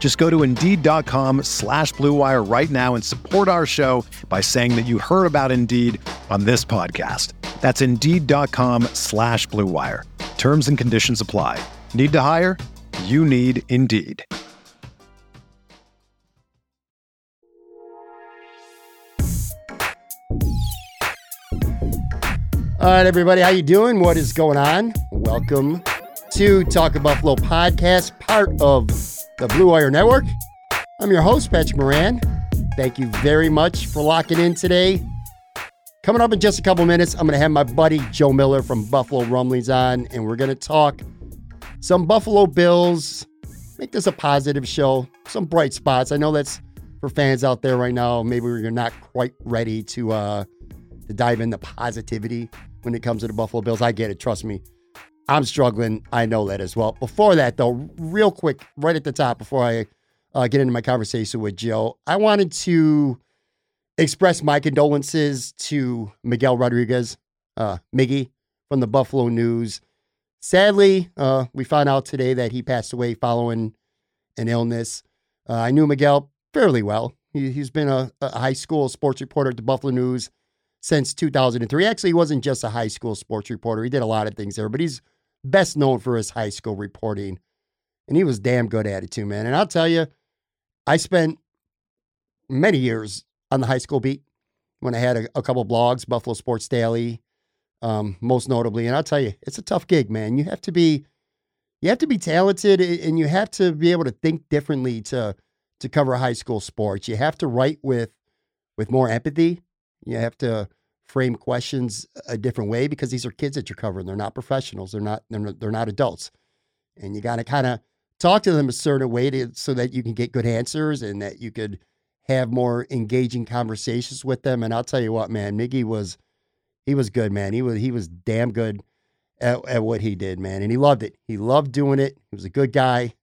Just go to Indeed.com slash BlueWire right now and support our show by saying that you heard about Indeed on this podcast. That's Indeed.com slash BlueWire. Terms and conditions apply. Need to hire? You need Indeed. All right, everybody, how you doing? What is going on? Welcome to Talk Buffalo podcast, part of the Blue Wire Network. I'm your host, Patrick Moran. Thank you very much for locking in today. Coming up in just a couple minutes, I'm going to have my buddy Joe Miller from Buffalo Rumblings on, and we're going to talk some Buffalo Bills. Make this a positive show, some bright spots. I know that's for fans out there right now. Maybe you're not quite ready to uh, to dive into positivity when it comes to the Buffalo Bills. I get it. Trust me. I'm struggling. I know that as well. Before that, though, real quick, right at the top, before I uh, get into my conversation with Joe, I wanted to express my condolences to Miguel Rodriguez, uh, Miggy from the Buffalo News. Sadly, uh, we found out today that he passed away following an illness. Uh, I knew Miguel fairly well. He, has been a, a high school sports reporter at the Buffalo News since 2003. Actually, he wasn't just a high school sports reporter. He did a lot of things there, but he's best known for his high school reporting. And he was damn good at it too, man. And I'll tell you, I spent many years on the high school beat when I had a, a couple blogs, Buffalo Sports Daily, um, most notably. And I'll tell you, it's a tough gig, man. You have to be you have to be talented and you have to be able to think differently to to cover high school sports. You have to write with with more empathy you have to frame questions a different way because these are kids that you're covering. They're not professionals. They're not they're not, they're not adults, and you got to kind of talk to them a certain way to, so that you can get good answers and that you could have more engaging conversations with them. And I'll tell you what, man, Miggy was he was good, man. He was he was damn good at, at what he did, man, and he loved it. He loved doing it. He was a good guy,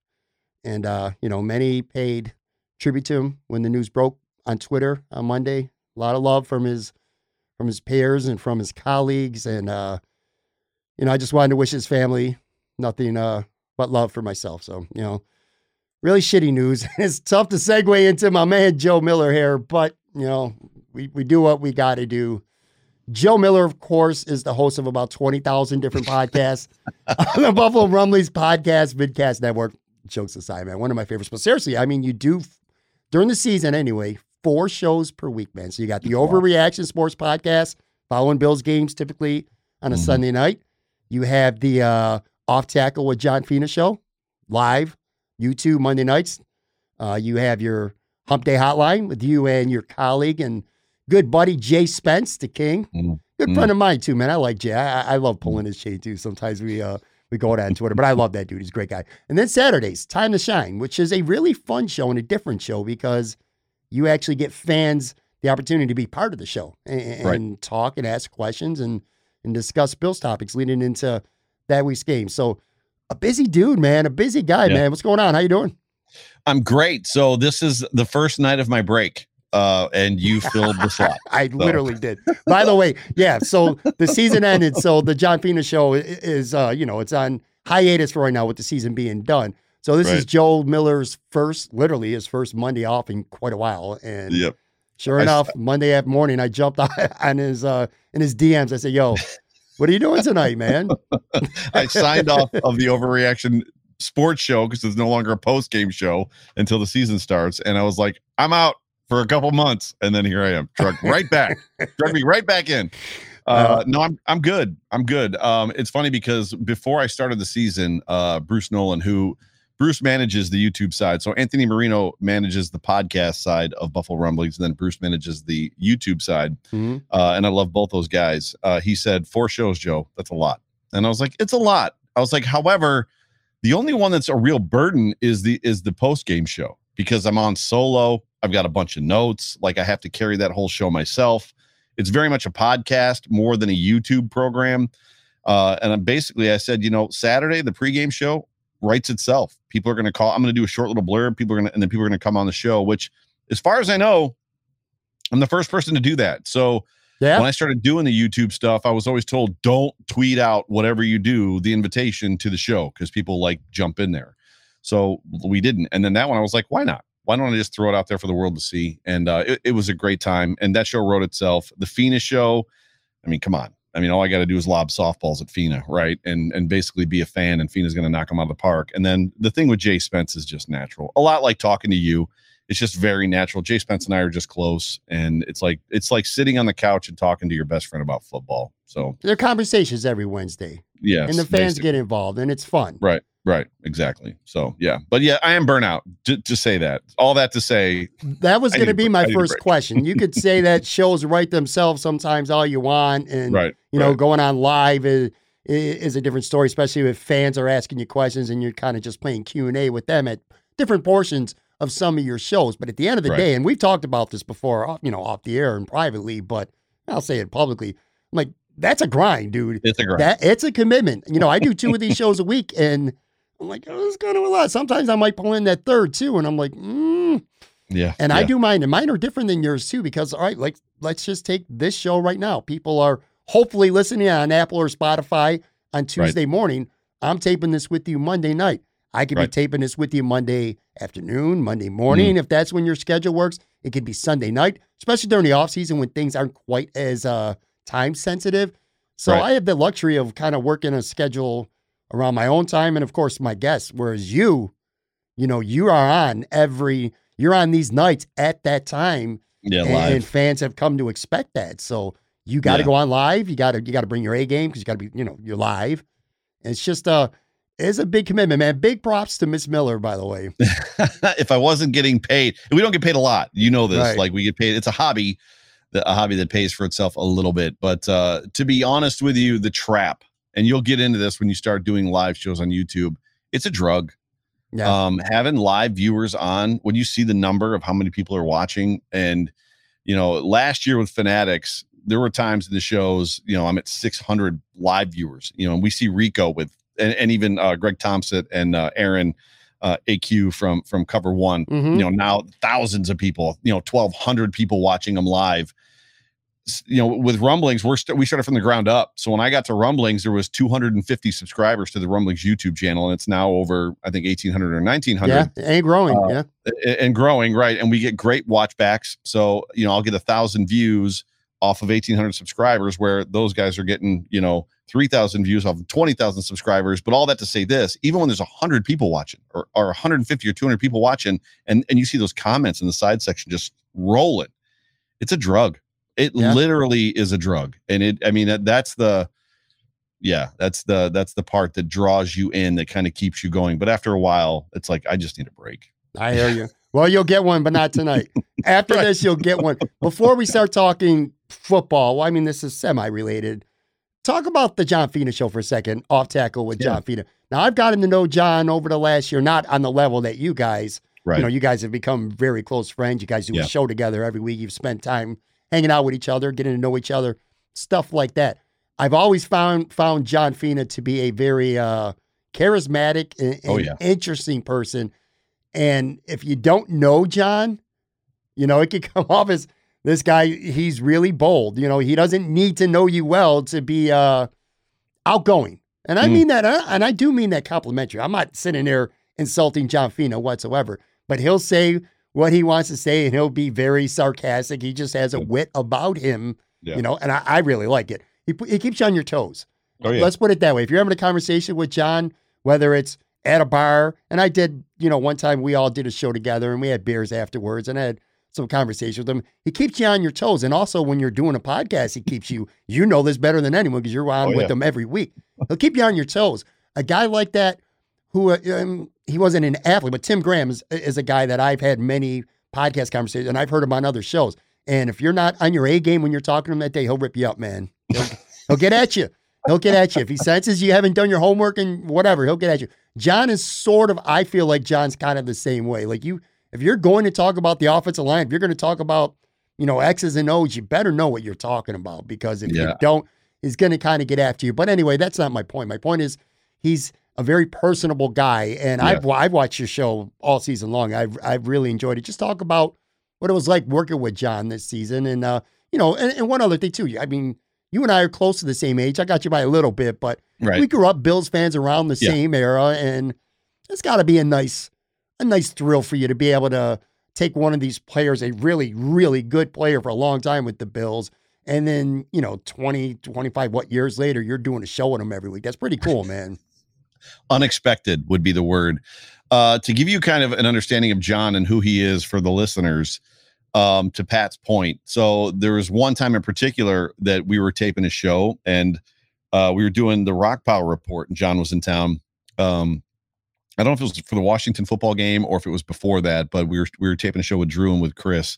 and uh, you know, many paid tribute to him when the news broke on Twitter on Monday a lot of love from his from his peers and from his colleagues, and uh, you know, I just wanted to wish his family nothing uh, but love for myself. So you know, really shitty news. it's tough to segue into my man Joe Miller here, but you know, we we do what we got to do. Joe Miller, of course, is the host of about 20,000 different podcasts on the Buffalo Rumblings podcast, Vidcast Network. Jokes aside, man, one of my favorites. But seriously, I mean, you do during the season anyway, four shows per week, man. So you got the Overreaction Sports Podcast, following Bills games typically on a mm-hmm. Sunday night. You have the uh, Off Tackle with John Fina show live, YouTube Monday nights. Uh, you have your Hump Day Hotline with you and your colleague and good buddy Jay Spence, the King. Mm-hmm. Good friend mm-hmm. of mine too, man. I like Jay. I, I love pulling his chain too. Sometimes we uh, we go on Twitter, but I love that dude. He's a great guy. And then Saturdays, Time to Shine, which is a really fun show and a different show because you actually get fans the opportunity to be part of the show and, right. and talk and ask questions and and discuss Bills topics leading into that week's game. So a busy dude, man, a busy guy, yeah. man. What's going on? How you doing? I'm great. So this is the first night of my break. Uh, and you filled the slot. I so. literally did. By the way, yeah. So the season ended. So the John Fina show is, uh, you know, it's on hiatus for right now with the season being done. So this right. is Joel Miller's first, literally his first Monday off in quite a while. And yep. sure enough, I, Monday after morning, I jumped on his uh, in his DMs. I said, "Yo, what are you doing tonight, man?" I signed off of the overreaction sports show because it's no longer a post game show until the season starts, and I was like, "I'm out." For a couple months, and then here I am, drug right back, drug me right back in. Uh, no, I'm I'm good. I'm good. Um, it's funny because before I started the season, uh, Bruce Nolan, who Bruce manages the YouTube side, so Anthony Marino manages the podcast side of Buffalo Rumblings, and then Bruce manages the YouTube side. Mhm. Uh, and I love both those guys. Uh, he said four shows, Joe. That's a lot, and I was like, it's a lot. I was like, however, the only one that's a real burden is the is the post game show because I'm on solo. I've got a bunch of notes. Like I have to carry that whole show myself. It's very much a podcast more than a YouTube program. Uh, and I'm basically, I said, you know, Saturday the pregame show writes itself. People are going to call. I'm going to do a short little blurb. People are going to, and then people are going to come on the show. Which, as far as I know, I'm the first person to do that. So Yeah. when I started doing the YouTube stuff, I was always told don't tweet out whatever you do, the invitation to the show, because people like jump in there. So we didn't. And then that one, I was like, why not? Why don't I just throw it out there for the world to see? And uh, it, it was a great time. And that show wrote itself. The Fina show, I mean, come on. I mean, all I got to do is lob softballs at Fina, right? And and basically be a fan, and Fina's going to knock them out of the park. And then the thing with Jay Spence is just natural. A lot like talking to you it's just very natural. Jay Spence and I are just close, and it's like it's like sitting on the couch and talking to your best friend about football. So There are conversations every Wednesday, yeah, and the fans get involved, and it's fun. right, right, exactly. So yeah, but yeah, I am burnout. To, to say that, all that to say, That was going to be. I my first question. You could say that shows write themselves sometimes all you want, and right, you know, right, going on live is, is a different story, especially if fans are asking you questions and you're kind of just playing Q and A with them at different portions of some of your shows. But at the end of the Right. day, and we've talked about this before, off- you know, off the air and privately, but I'll say it publicly. I'm like, that's a grind, dude. it's a grind. That it's a commitment. You know, I do two of these shows a week, and I'm like, oh, it's kind of a lot. Sometimes I might pull in that third too, and I'm like, mm. yeah, and I do mine, and mine are different than yours too. Because all right, like let's just take this show right now. People are hopefully listening on Apple or Spotify on Tuesday morning. I'm taping this with you Monday night. I could be taping this with you Monday afternoon, Monday morning, Mm. if that's when your schedule works. It could be Sunday night, especially during the off season when things aren't quite as uh, time sensitive. So Right. I have the luxury of kind of working a schedule around my own time and of course my guests. Whereas you, you know, you are on every you're on these nights at that time. yeah, and, live. and fans have come to expect that. So you gotta Yeah. go on live. You gotta you gotta bring your A game because you gotta be, you know, you're live. And it's just uh it's a big commitment, man. Big props to Miss Miller, by the way. if I wasn't getting paid, we don't get paid a lot. You know this. Right. Like we get paid. It's a hobby, a hobby that pays for itself a little bit. But uh, to be honest with you, the trap, and you'll get into this when you start doing live shows on YouTube. It's a drug. Yeah. Um, having live viewers on when you see the number of how many people are watching, and you know, last year with Fanatics, there were times in the shows, you know, I'm at 600 live viewers. You know, and we see Rico with, and, and even uh, Greg Thompson and uh, Aaron uh, AQ from from Cover One Mhm. you know now thousands of people you know 1200 people watching them live you know with rumblings we're st- we started from the ground up so when i got to rumblings there was 250 subscribers to the rumblings youtube channel and it's now over i think 1800 or 1900 yeah, and growing. uh, yeah. and growing right and we get great watchbacks so you know i'll get a thousand views off of 1800 subscribers where those guys are getting you know 3000 views off of 20000 subscribers but all that to say this even when there's 100 people watching or, or 150 or 200 people watching and and you see those comments in the side section just rolling it's a drug it Yeah. literally is a drug and it i mean that, that's the yeah that's the that's the part that draws you in that kind of keeps you going but after a while it's like i just need a break I hear you. Well, you'll get one, but not tonight. After Right. this, you'll get one. Before we start talking football, well, I mean, this is semi related. Talk about the John Fina show for a second, off tackle with Yeah. John Fina. Now, I've gotten to know John over the last year, not on the level that you guys, right you know, you guys have become very close friends. You guys do Yeah. a show together every week. You've spent time hanging out with each other, getting to know each other, stuff like that. I've always found found John Fina to be a very uh, charismatic and, Oh, yeah. interesting person. And if you don't know John, you know, it could come off as this guy, he's really bold. You know, he doesn't need to know you well to be uh, outgoing. And I Mm. mean that, uh, and I do mean that complimentary. I'm not sitting there insulting John Fina whatsoever, but he'll say what he wants to say and he'll be very sarcastic. He just has a wit about him, Yeah. you know, and I, I really like it. He, he keeps you on your toes. oh yeah Let's put it that way. If you're having a conversation with John, whether it's at a bar, and I did, you know, one time we all did a show together and we had beers afterwards, and I had some conversation with him. He keeps you on your toes. And also when you're doing a podcast, he keeps you, you know this better than anyone because you're on Oh, with yeah. him every week. He'll keep you on your toes. A guy like that who uh, um, he wasn't an athlete, but Tim Graham is, is a guy that I've had many podcast conversations and I've heard him on other shows. And if you're not on your A game when you're talking to him that day, he'll rip you up, man. He'll, he'll get at you. He'll get at you. If he senses you haven't done your homework and whatever, he'll get at you. John is sort of, I feel like John's kind of the same way. Like you, if you're going to talk about the offensive line, if you're going to talk about, you know, X's and O's, you better know what you're talking about because if you don't, he's going to kind of get after you. But anyway, that's not my point. My point is he's a very personable guy, and Yeah. I've I've watched your show all season long. I've I've really enjoyed it. Just talk about what it was like working with John this season, and uh, you know, and, and one other thing too. I mean, you and I are close to the same age. I got you by a little bit, but Right. we grew up Bills fans around the Yeah. same era, and it's got to be a nice, a nice thrill for you to be able to take one of these players, a really, really good player for a long time with the Bills, and then you know, 20, 25, what years later, you're doing a show with him every week. That's pretty cool, man. Unexpected would be the word. Uh, to give you kind of an understanding of John and who he is for the listeners, um, to Pat's point. So there was one time in particular that we were taping a show and uh, we were doing the Rock Power report, and John was in town. Um, I don't know if it was for the Washington football game or if it was before that, but we were we were taping a show with Drew and with Chris,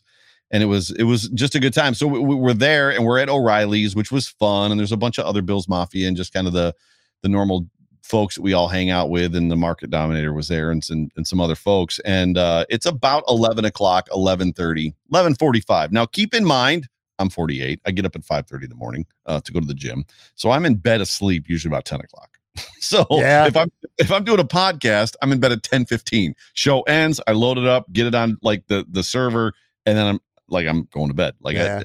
and it was it was just a good time. So we, we were there and we're at O'Reilly's, which was fun, and there's a bunch of other Bills Mafia and just kind of the the normal folks that we all hang out with and the market dominator was there and some and some other folks and uh it's about 11 o'clock 11 30 11 45 now keep in mind i'm 48 i get up at 5 30 in the morning uh, to go to the gym so i'm in bed asleep usually about 10 o'clock. So Yeah. if i'm if i'm doing a podcast i'm in bed at 10 15 show ends i load it up get it on like the the server and then i'm like i'm going to bed. Like Yeah. I,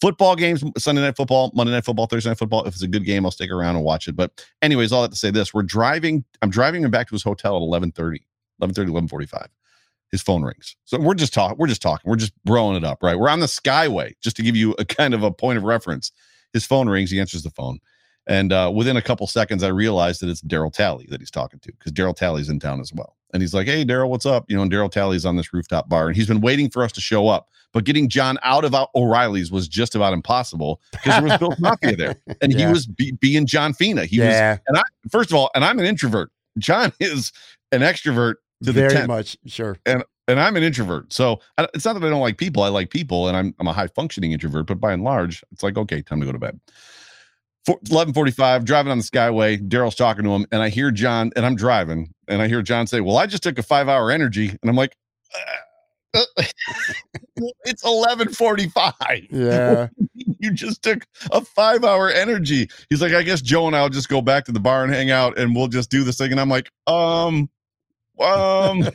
football games sunday night football monday night football thursday night football. If it's a good game i'll stick around and watch it. But anyways all that to say this we're driving i'm driving him back to his hotel at 11.30 11.30 11.45 his phone rings. So we're just talking we're just talking. We're just blowing it up right? We're on the skyway just to give you a kind of a point of reference. His phone rings he answers the phone. And uh, within a couple seconds i realized that it's Darryl Talley that he's talking to because Darryl Talley's in town as well and he's like hey Darryl what's up you know and Darryl Talley's on this rooftop bar and he's been waiting for us to show up but getting john out of o'reilly's was just about impossible because there was bill's mafia there and he was be- being john fina he was yeah, and I first of all, and I'm an introvert. John is an extrovert to the very much. Sure. and I'm an introvert. So I, it's not that I don't like people. I like people, and I'm I'm a high functioning introvert. But by and large, it's like okay, time to go to bed. Eleven forty five, driving on the Skyway. Darryl's talking to him, and I hear John, and I'm driving, and I hear John say, "Well, I just took a five hour energy," and I'm like. "Uh, uh, it's 11:45 Yeah. you just took a five hour energy. He's like, I guess Joe and I'll just go back to the bar and hang out and we'll just do this thing. And I'm like, um, um,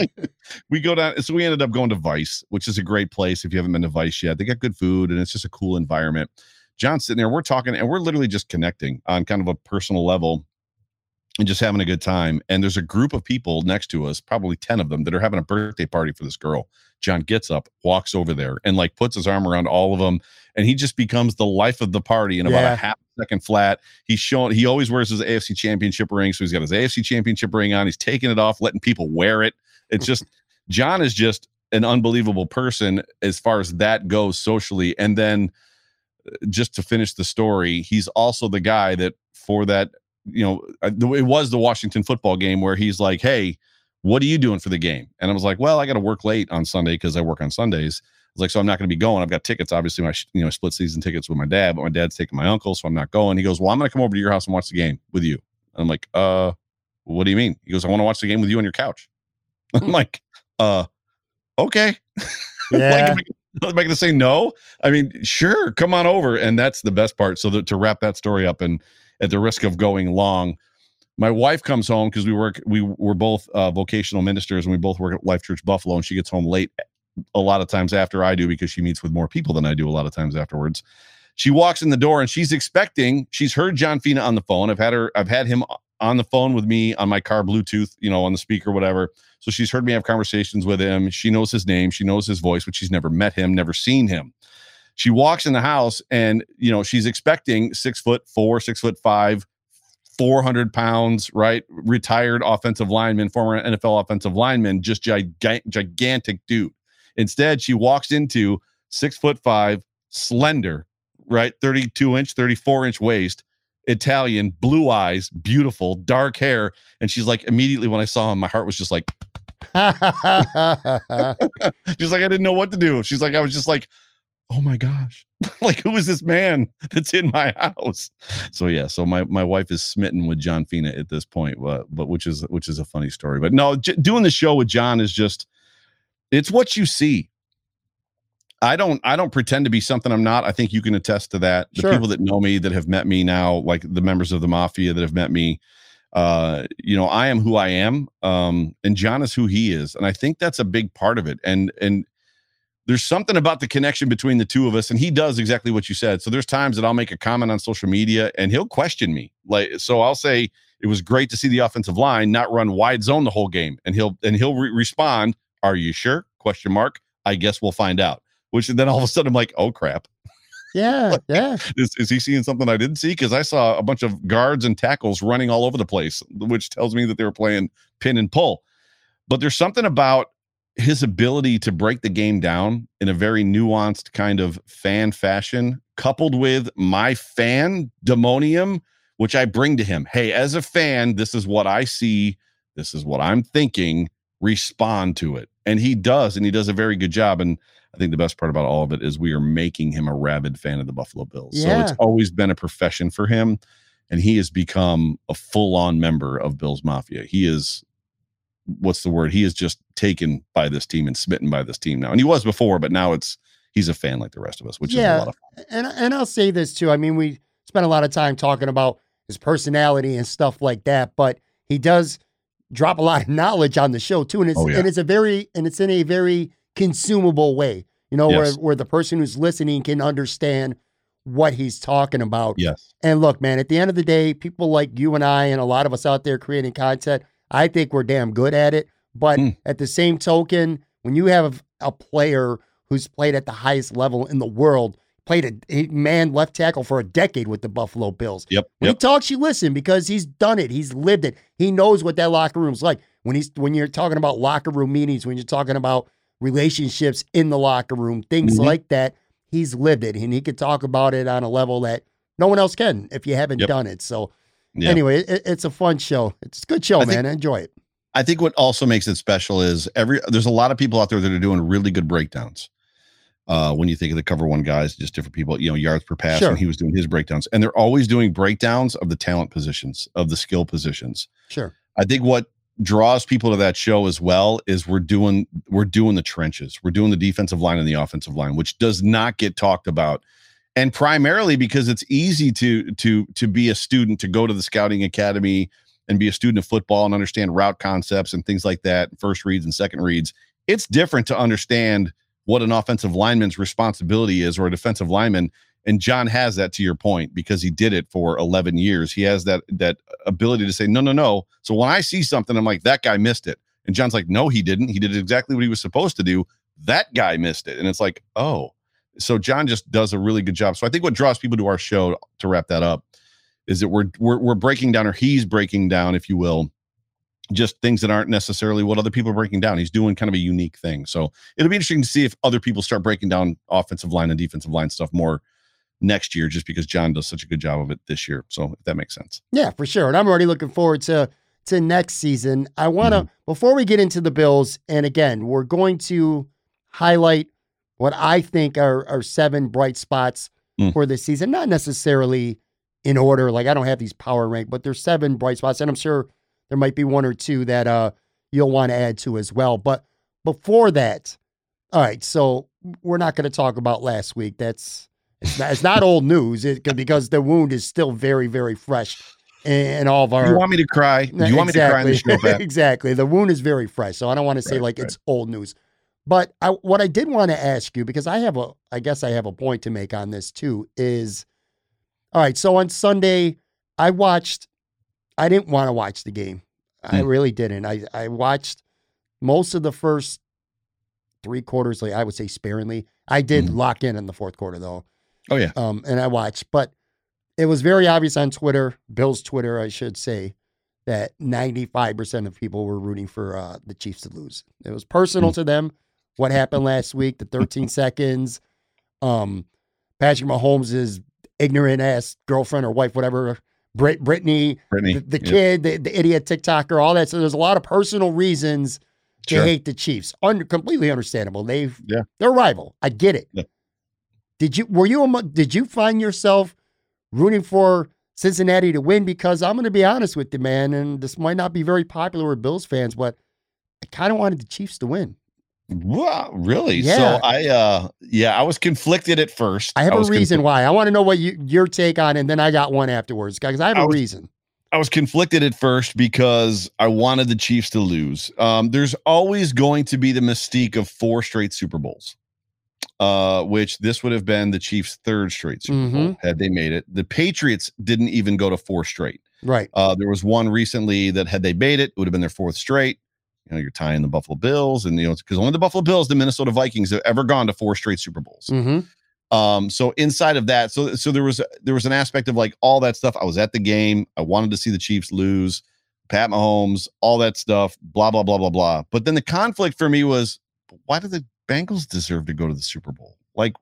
we go down. So we ended up going to Vice, which is a great place if you haven't been to Vice yet. They got good food and it's just a cool environment. John's sitting there, we're talking and we're literally just connecting on kind of a personal level and just having a good time. And there's a group of people next to us, probably 10 of them, that are having a birthday party for this girl. John gets up, walks over there, and like puts his arm around all of them, and he just becomes the life of the party in about Yeah. a half second flat. He's showing he always wears his AFC championship ring, so he's got his AFC championship ring on. He's taking it off, letting people wear it. It's just John is just an unbelievable person as far as that goes socially. And then just to finish the story, he's also the guy that for that, you know, uh, it was the Washington football game where he's like, "Hey, what are you doing for the game?" And I was like, "Well, I got to work late on Sunday because I work on Sundays." I was like, "So I'm not going to be going. I've got tickets, obviously, my you know split season tickets with my dad, but my dad's taking my uncle, so I'm not going." He goes, "Well, I'm going to come over to your house and watch the game with you." And I'm like, "Uh, what do you mean?" He goes, "I want to watch the game with you on your couch." I'm like, "Uh, okay." Yeah. like, am I, going to say no? I mean, sure, come on over. And that's the best part. So that, to wrap that story up, and at the risk of going long, my wife comes home because we work. We were both uh, vocational ministers, and we both work at Life Church Buffalo. And she gets home late a lot of times after I do because she meets with more people than I do a lot of times afterwards. She walks in the door and she's expecting. She's heard John Fina on the phone. I've had her. I've had him on the phone with me on my car Bluetooth, you know, on the speaker, whatever. So she's heard me have conversations with him. She knows his name. She knows his voice, but she's never met him, never seen him. She walks in the house and, you know, she's expecting six foot four, six foot five, 400 pounds, right? Retired offensive lineman, former NFL offensive lineman, just giga- gigantic dude. Instead, she walks into six foot five, slender, right? 32 inch, 34 inch waist, Italian, blue eyes, beautiful, dark hair. And she's like, immediately when I saw him, my heart was just like, she's like, I didn't know what to do. She's like, I was just like, oh my gosh, like who is this man that's in my house? So yeah, so my my wife is smitten with John Fina at this point, but but which is which is a funny story. But no, j- doing the show with John is just it's what you see. I don't I don't pretend to be something I'm not. I think you can attest to that. The Sure. people that know me that have met me now, like the members of the mafia that have met me, uh, you know, I am who I am. Um, and John is who he is. And I think that's a big part of it. And and there's something about the connection between the two of us, and he does exactly what you said. So there's times that I'll make a comment on social media and he'll question me. Like so I'll say it was great to see the offensive line not run wide zone the whole game. And he'll and he'll re- respond, Are you sure? Question mark. I guess we'll find out. Which then all of a sudden I'm like, oh crap. yeah, yeah. Is, is he seeing something I didn't see? Because I saw a bunch of guards and tackles running all over the place, which tells me that they were playing pin and pull. But there's something about his ability to break the game down in a very nuanced kind of fan fashion, coupled with my fan demonium, which I bring to him. Hey, as a fan, this is what I see. This is what I'm thinking. Respond to it. And he does, and he does a very good job. And I think the best part about all of it is we are making him a rabid fan of the Buffalo Bills. So it's always been a profession for him. And he has become a full on member of Bills Mafia. He is, what's the word? He is just taken by this team and smitten by this team now. And he was before, but now it's, he's a fan like the rest of us, which is Yeah. a lot of fun. and and I'll say this too. I mean, we spent a lot of time talking about his personality and stuff like that, but he does drop a lot of knowledge on the show too, and it's Oh, yeah. and it's a very and it's in a very consumable way. You know, Yes. where where the person who's listening can understand what he's talking about. Yes. And look, man, at the end of the day, people like you and I and a lot of us out there creating content, I think we're damn good at it. But Mm. at the same token, when you have a player who's played at the highest level in the world, played a, a man left tackle for a decade with the Buffalo Bills. Yep. When he talks, you listen because he's done it. He's lived it. He knows what that locker room's like. When he's when you're talking about locker room meetings, when you're talking about relationships in the locker room, things Mhm. like that, he's lived it and he can talk about it on a level that no one else can if you haven't Yep. done it. So Yeah. anyway, it, it's a fun show. It's a good show, I think- man. Enjoy it. I think what also makes it special is every there's a lot of people out there that are doing really good breakdowns. Uh, when you think of the cover one guys, just different people, you know, yards per pass, Sure. and he was doing his breakdowns, and they're always doing breakdowns of the talent positions, of the skill positions. Sure. I think what draws people to that show as well is we're doing we're doing the trenches. We're doing the defensive line and the offensive line, which does not get talked about. And primarily because it's easy to to to be a student to go to the scouting academy and be a student of football and understand route concepts and things like that, first reads and second reads. It's different to understand what an offensive lineman's responsibility is or a defensive lineman and John has that to your point because he did it for 11 years. He has that that ability to say no no no. So when I see something I'm like that guy missed it. And John's like no he didn't. He did exactly what he was supposed to do. That guy missed it. And it's like, "Oh." So John just does a really good job. So I think what draws people to our show to wrap that up is that we're we're we're breaking down or he's breaking down if you will just things that aren't necessarily what other people are breaking down. He's doing kind of a unique thing. So it'll be interesting to see if other people start breaking down offensive line and defensive line stuff more next year, just because John does such a good job of it this year. So if that makes sense. Yeah, for sure. And I'm already looking forward to to next season. I want to before we get into the Bills, and again, we're going to highlight what I think are are seven bright spots Mm. for this season. Not necessarily in order. Like I don't have these power rank, but there's seven bright spots, and I'm sure there might be one or two that uh you'll want to add to as well. But before that, all right. So we're not going to talk about last week. That's it's not, it's not old news it, because the wound is still very very fresh in all of our you want me to cry? You want me to cry on the show back? exactly. The wound is very fresh, so I don't want to say Right, like right. it's old news. But I, what I did want to ask you, because I have a, I guess I have a point to make on this too, is all right. So on Sunday, I watched. I didn't want to watch the game. I Hmm. really didn't. I I watched most of the first three quarters. Like I would say sparingly. I did Mhm. lock in in the fourth quarter though Oh yeah. um, and I watched. But it was very obvious on Twitter, Bill's Twitter, I should say, that 95% of people were rooting for uh, the Chiefs to lose. It was personal to them. what happened last week, the 13 seconds. Um, Patrick Mahomes' ignorant ass girlfriend or wife, whatever, Brit- Brittany, Brittany, the, the yeah. kid, the, the idiot TikToker, all that. So there's a lot of personal reasons to Sure. hate the Chiefs. Under, completely understandable. They've Yeah. they're a rival. I get it. Yeah. Did you were you amo- did you find yourself rooting for Cincinnati to win? Because I'm going to be honest with you, man, and this might not be very popular with Bills fans, but I kind of wanted the Chiefs to win. Wow, really? Yeah. So I uh yeah, I was conflicted at first. I have a reason why. I want to know what you, your take on, it, and then I got one afterwards because I have a I was- reason. I was conflicted at first because I wanted the Chiefs to lose. Um, there's always going to be the mystique of four straight Super Bowls, uh, which this would have been the Chiefs' third straight Super Bowl Mhm. had they made it. The Patriots didn't even go to four straight. Right. Uh, there was one recently that had they made it, it would have been their fourth straight. You know, you're tying the Buffalo Bills, and you know, because only the Buffalo Bills, the Minnesota Vikings, have ever gone to four straight Super Bowls. hmm Um, so inside of that, so so there was there was an aspect of like all that stuff. I was at the game. I wanted to see the Chiefs lose, Pat Mahomes, all that stuff, blah blah blah blah blah. But then the conflict for me was, why do the Bengals deserve to go to the Super Bowl? Like,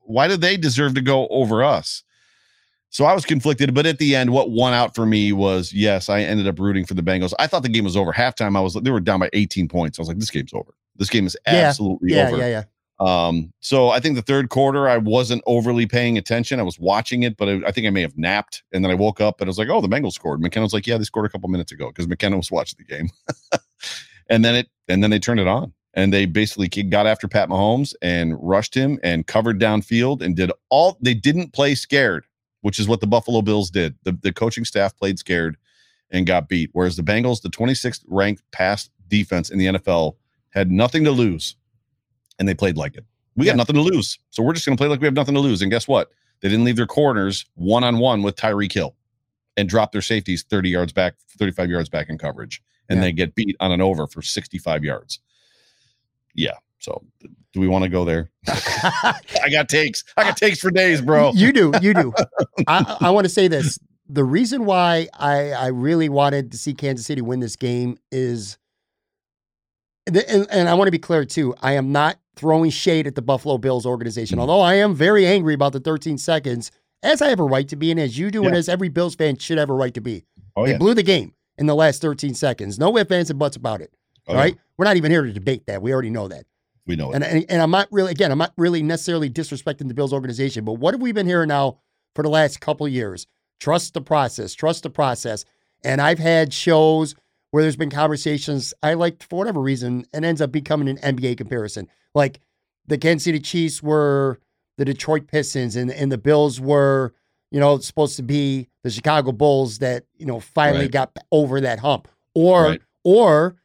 why do they deserve to go over us? So I was conflicted, but at the end, what won out for me was yes, I ended up rooting for the Bengals. I thought the game was over halftime. I was they were down by 18 points. I was like, this game's over. This game is absolutely Yeah, over. yeah, yeah. Yeah. Um, so I think the third quarter, I wasn't overly paying attention. I was watching it, but I, I think I may have napped. And then I woke up and I was like, oh, the Bengals scored. McKenna was like, yeah, they scored a couple minutes ago because McKenna was watching the game. and then it, and then they turned it on and they basically got after Pat Mahomes and rushed him and covered downfield and did all, they didn't play scared, which is what the Buffalo Bills did. The, the coaching staff played scared and got beat. Whereas the Bengals, the 26th ranked pass defense in the NFL, had nothing to lose and they played like it. We got nothing to lose. So we're just going to play like we have nothing to lose. And guess what? They didn't leave their corners one on one with Tyreek Hill and drop their safeties 30 yards back, 35 yards back in coverage. And Yeah. they get beat on an over for 65 yards. Yeah. So do we want to go there? I got takes. I got takes for days, bro. You do, you do. I, I want to say this. The reason why I, I really wanted to see Kansas City win this game is, and, and, I want to be clear too. I am not throwing shade at the Buffalo Bills organization, Mhm. although I am very angry about the 13 seconds, as I have a right to be, and as you do, and as every Bills fan should have a right to be. Oh, they yeah. blew the game in the last 13 seconds. No ifs, ands, and buts about it. Oh, all yeah. right, we're not even here to debate that. We already know that. We know it. And, and and I'm not really again, I'm not really necessarily disrespecting the Bills organization, but what have we been hearing now for the last couple of years? Trust the process, trust the process. And I've had shows where there's been conversations I like for whatever reason, and ends up becoming an NBA comparison. Like the Kansas City Chiefs were the Detroit Pistons, and and the Bills were, you know, supposed to be the Chicago Bulls that you know finally Right. got over that hump, or Right. or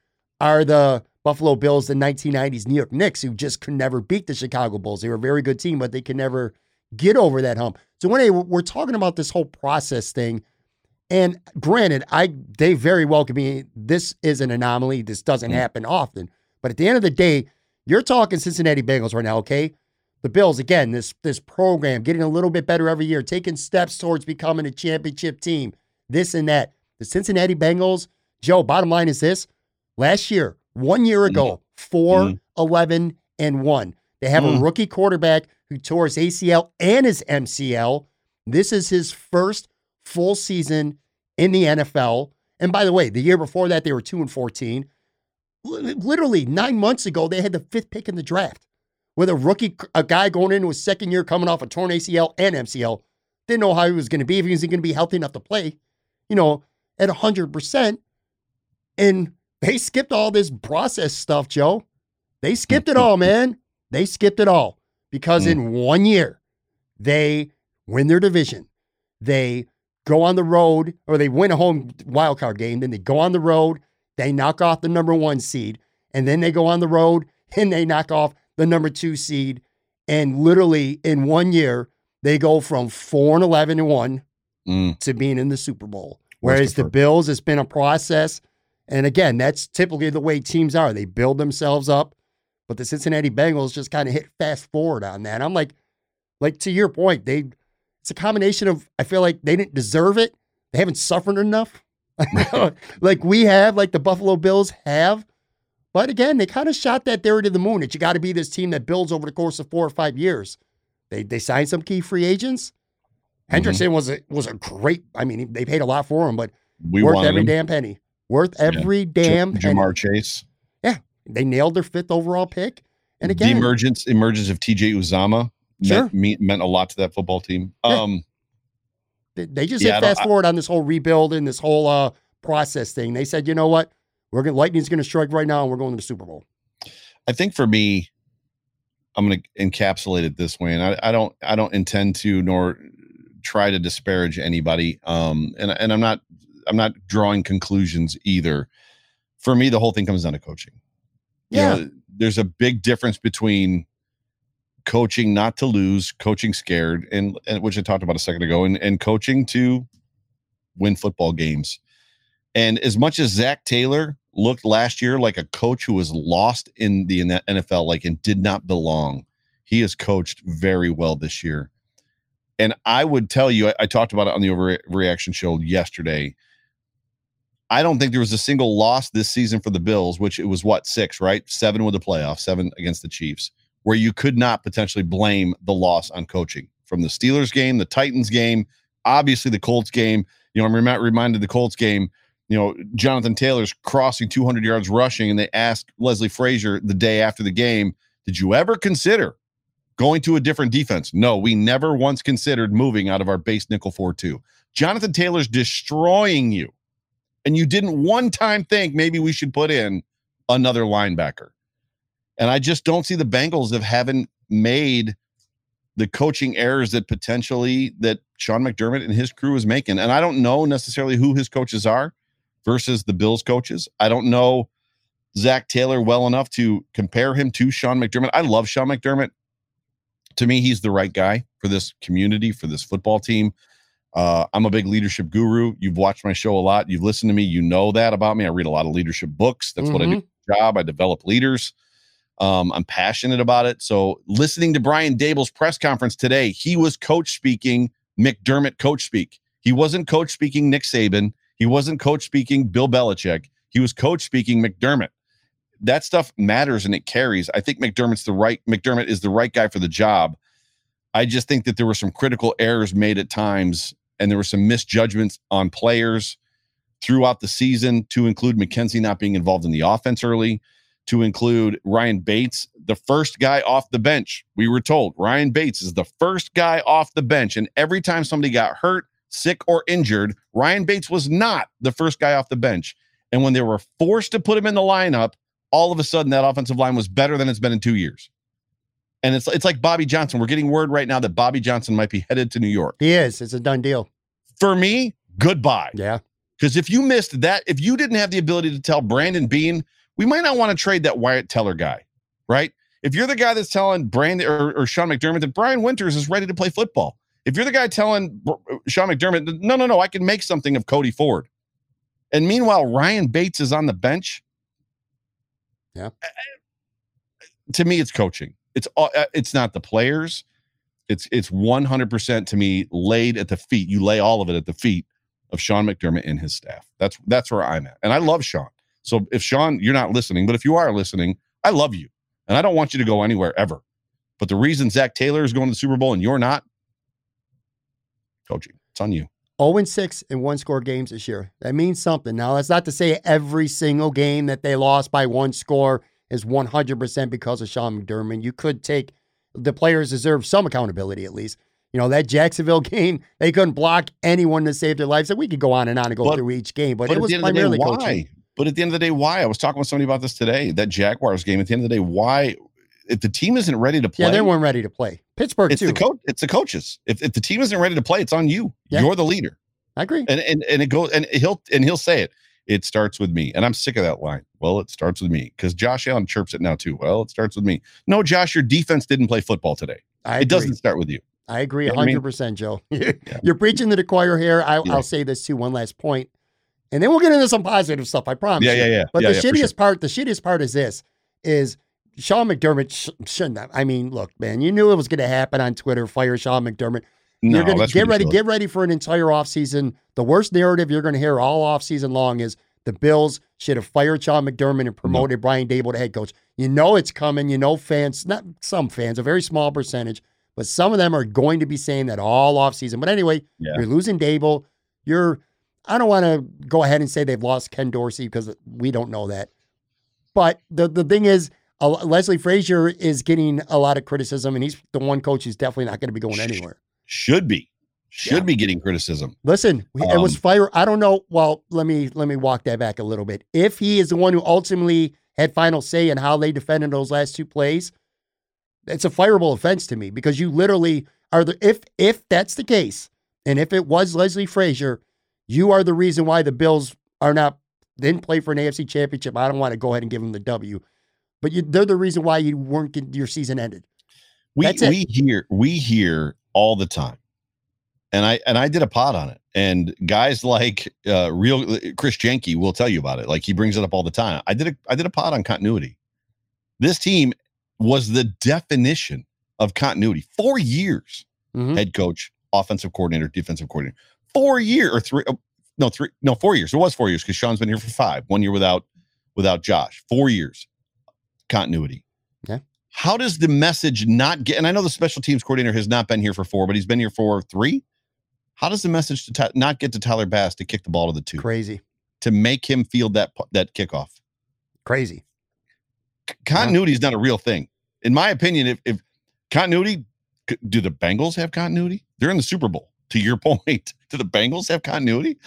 are the Buffalo Bills the 1990s New York Knicks who just could never beat the Chicago Bulls. They were a very good team, but they could never get over that hump. So when they, we're talking about this whole process thing, and granted, I they very well could be this is an anomaly. This doesn't Mm. happen often. But at the end of the day, you're talking Cincinnati Bengals right now, okay? The Bills, again, this this program getting a little bit better every year, taking steps towards becoming a championship team, this and that. The Cincinnati Bengals, Joe, bottom line is this. Last year, one year ago, 4 Mhm. 11 and 1. They have a Mm. rookie quarterback who tore his ACL and his MCL. This is his first full season in the NFL. And by the way, the year before that, they were 2 and 14. Literally nine months ago, they had the fifth pick in the draft with a rookie, a guy going into his second year coming off a torn ACL and MCL. Didn't know how he was going to be, if he was going to be healthy enough to play, you know, at 100%. And they skipped all this process stuff, Joe. They skipped it all, man. They skipped it all because Mm. in one year, they win their division. They go on the road or they win a home wild card game. Then they go on the road. They knock off the number one seed. And then they go on the road and they knock off the number two seed. And literally in one year, they go from 4 and 11 and 1 Mm. to being in the Super Bowl. Whereas the? Bills, it's been a process. And again, that's typically the way teams are. They build themselves up. But the Cincinnati Bengals just kind of hit fast forward on that. I'm like, like to your point, they it's a combination of I feel like they didn't deserve it. They haven't suffered enough. like we have, like the Buffalo Bills have. But again, they kind of shot that theory to the moon that you got to be this team that builds over the course of four or five years. They they signed some key free agents. Mhm. Hendrickson was a was a great. I mean, they paid a lot for him, but We worth every him. damn penny. Worth every damn J- penny. Ja'Marr Chase. Yeah, they nailed their fifth overall pick. And the again, emergence emergence of TJ Uzomah Sure. meant, me, meant a lot to that football team. Yeah. Um, they- they just Yeah, hit fast forward on this whole rebuild and this whole uh, process thing. They said, you know what, we're gonna Lightning's going to strike right now, and we're going to the Super Bowl. I think for me, I'm going to encapsulate it this way, and I, I don't I don't intend to nor try to disparage anybody. Um, and and I'm not I'm not drawing conclusions either. For me, the whole thing comes down to coaching. You Yeah, know, there's a big difference between coaching not to lose, coaching scared, and, and which I talked about a second ago, and, and coaching to win football games. And as much as Zac Taylor looked last year like a coach who was lost in the NFL, like and did not belong, he has coached very well this year. And I would tell you, I, I talked about it on the overreaction show yesterday. I don't think there was a single loss this season for the Bills, which it was what six, right? Seven with the playoff, seven against the Chiefs, where you could not potentially blame the loss on coaching from the Steelers game, the Titans game, obviously the Colts game. You know, I'm rem- reminded the Colts game. You know, Jonathan Taylor's crossing 200 yards rushing, and they asked Leslie Frazier the day after the game, "Did you ever consider going to a different defense?" No, we never once considered moving out of our base nickel four two. Jonathan Taylor's destroying you and you didn't one time think maybe we should put in another linebacker. And I just don't see the Bengals of having made the coaching errors that potentially that Sean McDermott and his crew is making. And I don't know necessarily who his coaches are versus the Bills coaches. I don't know Zac Taylor well enough to compare him to Sean McDermott. I love Sean McDermott. To me, he's the right guy for this community, for this football team. Uh, I'm a big leadership guru. You've watched my show a lot. You've listened to me. You know that about me. I read a lot of leadership books. That's what I do. Job. I develop leaders. Um, I'm passionate about it. So, listening to Brian Daboll's press conference today, he was coach speaking McDermott coach speak. He wasn't coach speaking Nick Saban. He wasn't coach speaking Bill Belichick. He was coach speaking McDermott. That stuff matters and it carries. I think McDermott's the right McDermott is the right guy for the job. I just think that there were some critical errors made at times and there were some misjudgments on players throughout the season to include McKenzie not being involved in the offense early, to include Ryan Bates, the first guy off the bench. We were told Ryan Bates is the first guy off the bench. And every time somebody got hurt, sick, or injured, Ryan Bates was not the first guy off the bench. And when they were forced to put him in the lineup, all of a sudden that offensive line was better than it's been in two years. And it's it's like Bobby Johnson. We're getting word right now that Bobby Johnson might be headed to New York. He is. It's a done deal. For me, goodbye. Yeah. Because if you missed that, if you didn't have the ability to tell Brandon Beane, we might not want to trade that Wyatt Teller guy, right? If you're the guy that's telling Brandon or, or Sean McDermott that Brian Winters is ready to play football, if you're the guy telling uh, Sean McDermott, no, no, no, I can make something of Cody Ford. And meanwhile, Ryan Bates is on the bench. Yeah. Uh, uh, to me, it's coaching. It's all- uh, it's not the players. It's it's 100% to me laid at the feet. You lay all of it at the feet of Sean McDermott and his staff. That's that's where I'm at. And I love Sean. So if Sean, you're not listening, but if you are listening, I love you. And I don't want you to go anywhere ever. But the reason Zac Taylor is going to the Super Bowl and you're not, coaching. It's on you. 0 and 6 in one score games this year. That means something. Now, that's not to say every single game that they lost by one score is 100% because of Sean McDermott. You could take the players deserve some accountability at least. You know, that Jacksonville game, they couldn't block anyone to save their lives. And we could go on and on and go But- through each game, but, But it was the end of the day, primarily why? coaching. But at the end of the day, why? I was talking with somebody about this today. That Jaguars game. At the end of the day, why? If the team isn't ready to play, Yeah, they weren't ready to play. Pittsburgh, it's too. the coach. It's the coaches. If, if the team isn't ready to play, it's on you. Yeah. You're the leader. I agree. and and and it goes and he'll and he'll say it it starts with me and i'm sick of that line well it starts with me because josh allen chirps it now too well it starts with me no josh your defense didn't play football today I it agree. doesn't start with you I agree You know what I mean? 100%, Joe. You're preaching to the choir here. I, Yeah. I'll say this too, one last point, and then we'll get into some positive stuff. I promise. yeah you. yeah yeah But yeah, the yeah, shittiest sure. part, the shittiest part is this: is Sean McDermott sh- shouldn't have. I mean, look, man, you knew it was going to happen on Twitter. Fire Sean McDermott. No, you're going to that's get ready, get ready for an entire offseason. The worst narrative you're going to hear all offseason long is The Bills should have fired John McDermott and promoted Brian Daboll to head coach. You know it's coming. You know fans, not some fans, a very small percentage, but some of them are going to be saying that all offseason. But anyway, Yeah. you're losing Daboll. You're, I don't want to go ahead and say they've lost Ken Dorsey because we don't know that. But the, the thing is, uh, Leslie Frazier is getting a lot of criticism, and he's the one coach who's definitely not going to be going anywhere. Should be. Should Yeah. be getting criticism. Listen, it was Um, fire. I don't know. Well, let me let me walk that back a little bit. If he is the one who ultimately had final say in how they defended those last two plays, it's a fireable offense to me because you literally are the if if that's the case, and if it was Leslie Frazier, you are the reason why the Bills are not didn't play for an AFC championship. I don't want to go ahead and give them the W, but you, they're the reason why you weren't get, your season ended. We we hear we hear all the time. And I and I did a pod on it. And guys like uh real Chris Jenke will tell you about it. Like he brings it up all the time. I did a I did a pod on continuity. This team was the definition of continuity. 4 years. Mhm. Head coach, offensive coordinator, defensive coordinator. 4 year or 3 oh, no, 3 no, 4 years. It was 4 years cuz Sean's been here for 5. 1 year without without Josh. 4 years. Continuity how does the message not get and i know the special teams coordinator has not been here for four but he's been here for three. How does the message to not get to tyler bass to kick the ball to the two? Crazy, to make him field that that kickoff. Crazy. C- continuity is not a real thing. In my opinion if, if continuity c- do the bengals have continuity? They're in the super bowl to your point. Do the bengals have continuity?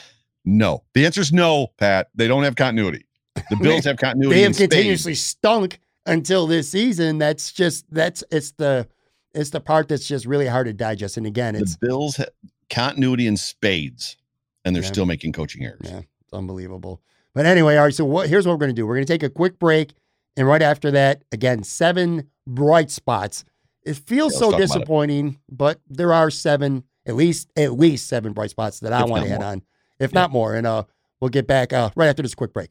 No. The answer is no pat. They don't have continuity. The bills have continuity they have continuously stunk until this season. That's just that's it's the it's the part that's just really hard to digest. And again, it's the bills have continuity in spades and they're Yeah. still making coaching errors yeah, it's unbelievable. But anyway, all right. So what? Here's what we're gonna do. We're gonna take a quick break, and right after that, again, seven bright spots. It feels Yeah, so talk about it. disappointing, but there are seven, at least at least seven bright spots that I want to more. on, if Yeah. not more. And uh, we'll get back uh, right after this quick break.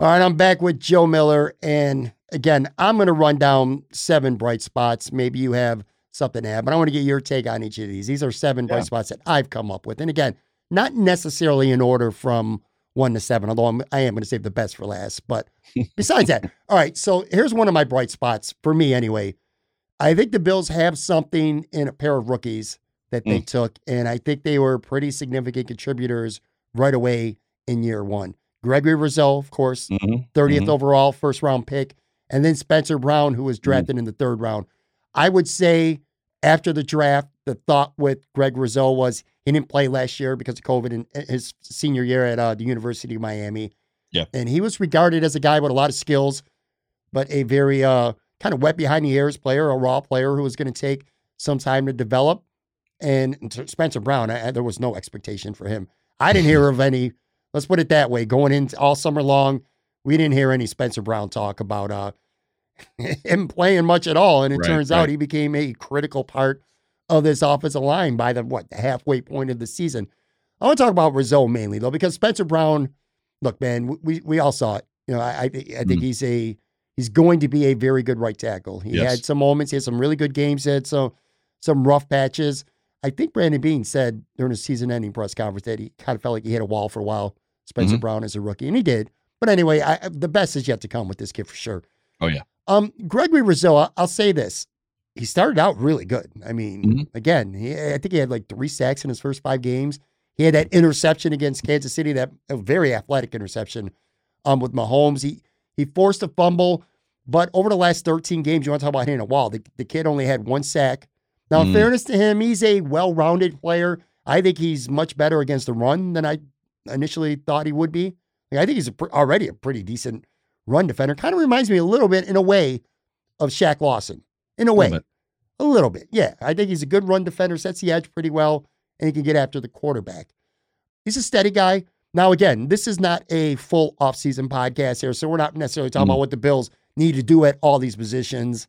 All right, I'm back with Joe Miller. And again, I'm going to run down seven bright spots. Maybe you have something to add, but I want to get your take on each of these. These are seven bright spots that I've come up with. And again, not necessarily in order from one to seven, although I'm, I am going to save the best for last. But besides that, all right, so here's one of my bright spots for me anyway. I think the Bills have something in a pair of rookies that they mm. took, and I think they were pretty significant contributors right away in year one. Gregory Rousseau, of course, Mhm, 30th mhm. overall, first round pick, and then Spencer Brown, who was Mm. drafted in the third round. I would say after the draft, the thought with Greg Rousseau was he didn't play last year because of COVID in his senior year at uh, the University of Miami. Yeah. And he was regarded as a guy with a lot of skills, but a very uh, kind of wet behind the ears player, a raw player who was going to take some time to develop. And Spencer Brown, I- there was no expectation for him. I didn't hear of any. Let's put it that way. Going into all summer long, we didn't hear any Spencer Brown talk about uh, him playing much at all. And it Right, turns out he became a critical part of this offensive line by the what the halfway point of the season. I want to talk about Rousseau mainly though, because Spencer Brown, look, man, we we all saw it. You know, I I, I think Mm. he's a he's going to be a very good right tackle. He Yes. had some moments, he had some really good games, he had some some rough patches. I think Brandon Beane said during his season ending press conference that he kind of felt like he hit a wall for a while, Spencer Mhm. Brown as a rookie, and he did. But anyway, I, the best is yet to come with this kid for sure. Oh, yeah. Um, Gregory Rousseau, I'll say this. He started out really good. I mean, Mhm. again, he, I think he had like three sacks in his first five games. He had that interception against Kansas City, that a very athletic interception um, with Mahomes. He he forced a fumble, but over the last 13 games, you want to talk about hitting a wall. The, the kid only had one sack. Now, in Mm. fairness to him, he's a well-rounded player. I think he's much better against the run than I initially thought he would be. Like, I think he's a, pr- already a pretty decent run defender. Kind of reminds me a little bit, in a way, of Shaq Lawson. In a way, Little a little bit. Yeah, I think he's a good run defender, sets the edge pretty well, and he can get after the quarterback. He's a steady guy. Now, again, this is not a full offseason podcast here, so we're not necessarily talking Mm. about what the Bills need to do at all these positions.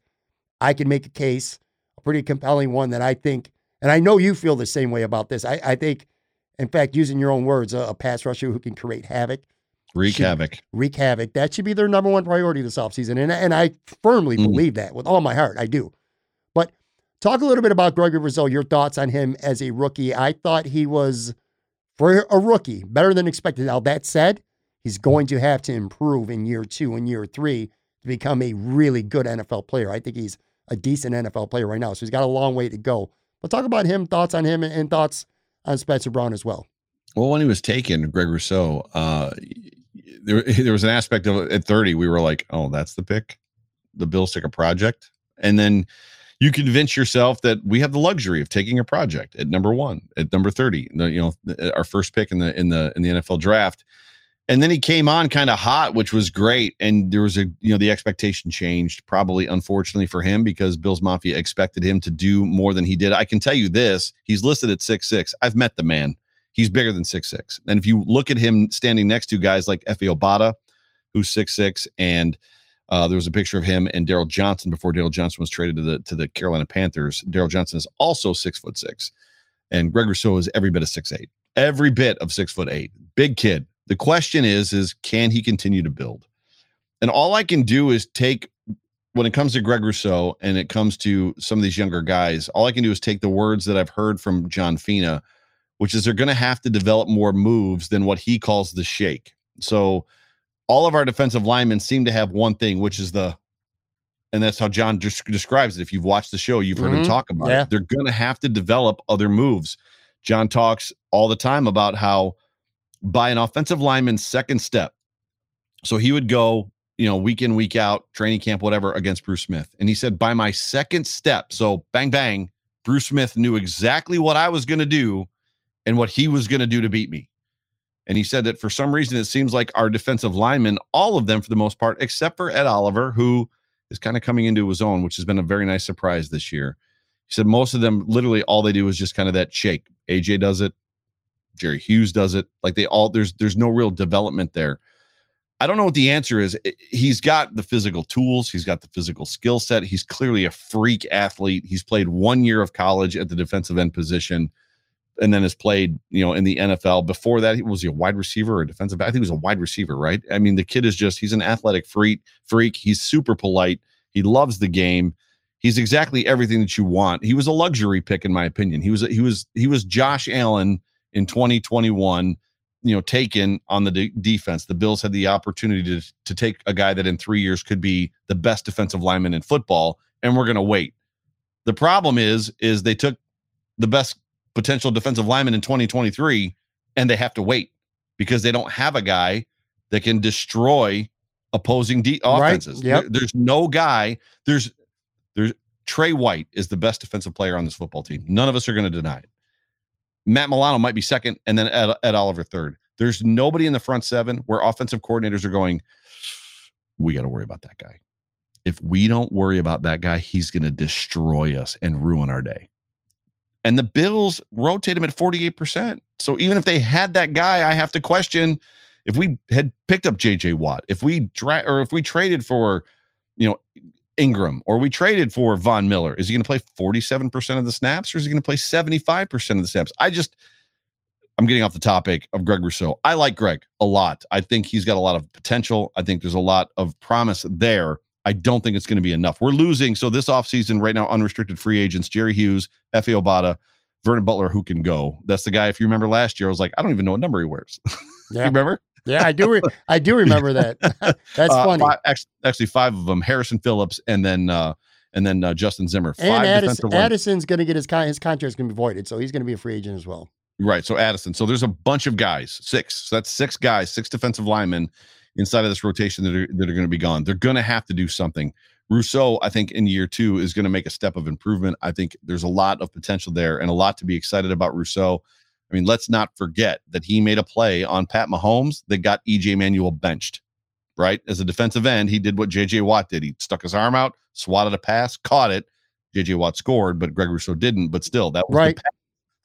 I can make a case, a pretty compelling one that I think, and I know you feel the same way about this. I, I think, in fact, using your own words, a, a pass rusher who can create havoc, Wreak Should- havoc. wreak havoc. That should be their number one priority this offseason. And, and I firmly Mhm. believe that with all my heart. I do. But talk a little bit about Gregory Brazil, your thoughts on him as a rookie. I thought he was, for a rookie, better than expected. Now, that said, he's going to have to improve in year two and year three to become a really good NFL player. I think he's a decent NFL player right now. So he's got a long way to go. But talk about him, thoughts on him, and, thoughts on Spencer Brown as well. Well, when he was taken, Greg Rousseau, uh, there there was an aspect of at 30, we were like, oh, that's the pick. The Bills took a project. And then you convince yourself that we have the luxury of taking a project at number one, at number 30, the, you know, our first pick in the in the in the NFL draft. And then he came on kind of hot, which was great. And there was a, you know, the expectation changed, probably unfortunately for him, because Bills Mafia expected him to do more than he did. I can tell you this: he's listed at six six. I've met the man he's bigger than six six. And if you look at him standing next to guys like Efe Obada, who's six six, and uh, there was a picture of him and Darryl Johnson before Darryl Johnson was traded to the to the Carolina Panthers. Darryl Johnson is also six foot six, and Greg Rousseau is every bit of six eight, every bit of six foot eight. Big kid. The question is, is can he continue to build? And all I can do is take when it comes to Greg Rousseau and it comes to some of these younger guys, all I can do is take the words that I've heard from John Fina which is they're going to have to develop more moves than what he calls the shake. So all of our defensive linemen seem to have one thing, which is the, and that's how John des- describes it. If you've watched the show, you've heard him Mhm. talk about Yeah. it. They're going to have to develop other moves. John talks all the time about how by an offensive lineman's second step, so he would go, you know, week in, week out, training camp, whatever, against Bruce Smith. And he said, by my second step, so bang, bang, Bruce Smith knew exactly what I was going to do and what he was going to do to beat me. And he said that for some reason, it seems like our defensive linemen, all of them for the most part, except for Ed Oliver, who is kind of coming into his own, which has been a very nice surprise this year. He said most of them, literally, all they do is just kind of that shake. AJ does it, Jerry Hughes does it. Like they all, there's there's no real development there. I don't know what the answer is. He's got the physical tools, he's got the physical skill set. He's clearly a freak athlete. He's played one year of college at the defensive end position and then has played, you know, in the NFL. Before that, he was he a wide receiver or defensive? I think he was a wide receiver, right? I mean, the kid is just he's an athletic freak, freak. He's super polite. He loves the game. He's exactly everything that you want. He was a luxury pick, in my opinion. He was he was he was Josh Allen in 2021 you know taken on the de- defense the bills had the opportunity to to take a guy that in 3 years could be the best defensive lineman in football and we're going to wait The problem is, is they took the best potential defensive lineman in 2023 and they have to wait because they don't have a guy that can destroy opposing de- offenses. yep. There- there's no guy. There's there's Tre White is the best defensive player on this football team. None of us are going to deny it. Matt Milano might be second, and then Ed, Ed Oliver third. There's nobody in the front seven where offensive coordinators are going. We got to worry about that guy. If we don't worry about that guy, he's going to destroy us and ruin our day. And the Bills rotate him at 48%. So even if they had that guy, I have to question if we had picked up JJ Watt, if we dra- or if we traded for, you know, Ingram or we traded for Von Miller, is he going to play 47% of the snaps or is he going to play 75% of the snaps? I just I'm getting off the topic of Greg Rousseau. I like Greg a lot. I think he's got a lot of potential. I think there's a lot of promise there. I don't think it's going to be enough. We're losing. So this offseason, right now, unrestricted free agents, Jerry Hughes, Efe Obada, Vernon Butler, who can go. That's the guy. If you remember last year, I was like, I don't even know what number he wears. you remember? Yeah, I do. Re- I do remember that. That's Uh, funny. five- actually, five of them: Harrison Phillips, and then uh, and then uh, Justin Zimmer. Five And Addison, defensive linemen. Addison's going to get his con- his contract's going to be voided, so he's going to be a free agent as well. Right. So Addison. So there's a bunch of guys, six. So that's six guys, six defensive linemen inside of this rotation that are that are going to be gone. They're going to have to do something. Rousseau, I think, in year two is going to make a step of improvement. I think there's a lot of potential there and a lot to be excited about Rousseau. I mean, let's not forget that he made a play on Pat Mahomes that got EJ Manuel benched. Right. As a defensive end, he did what JJ Watt did. He stuck his arm out, swatted a pass, caught it. JJ Watt scored, but Greg Rousseau didn't. But still, that was Right. the pass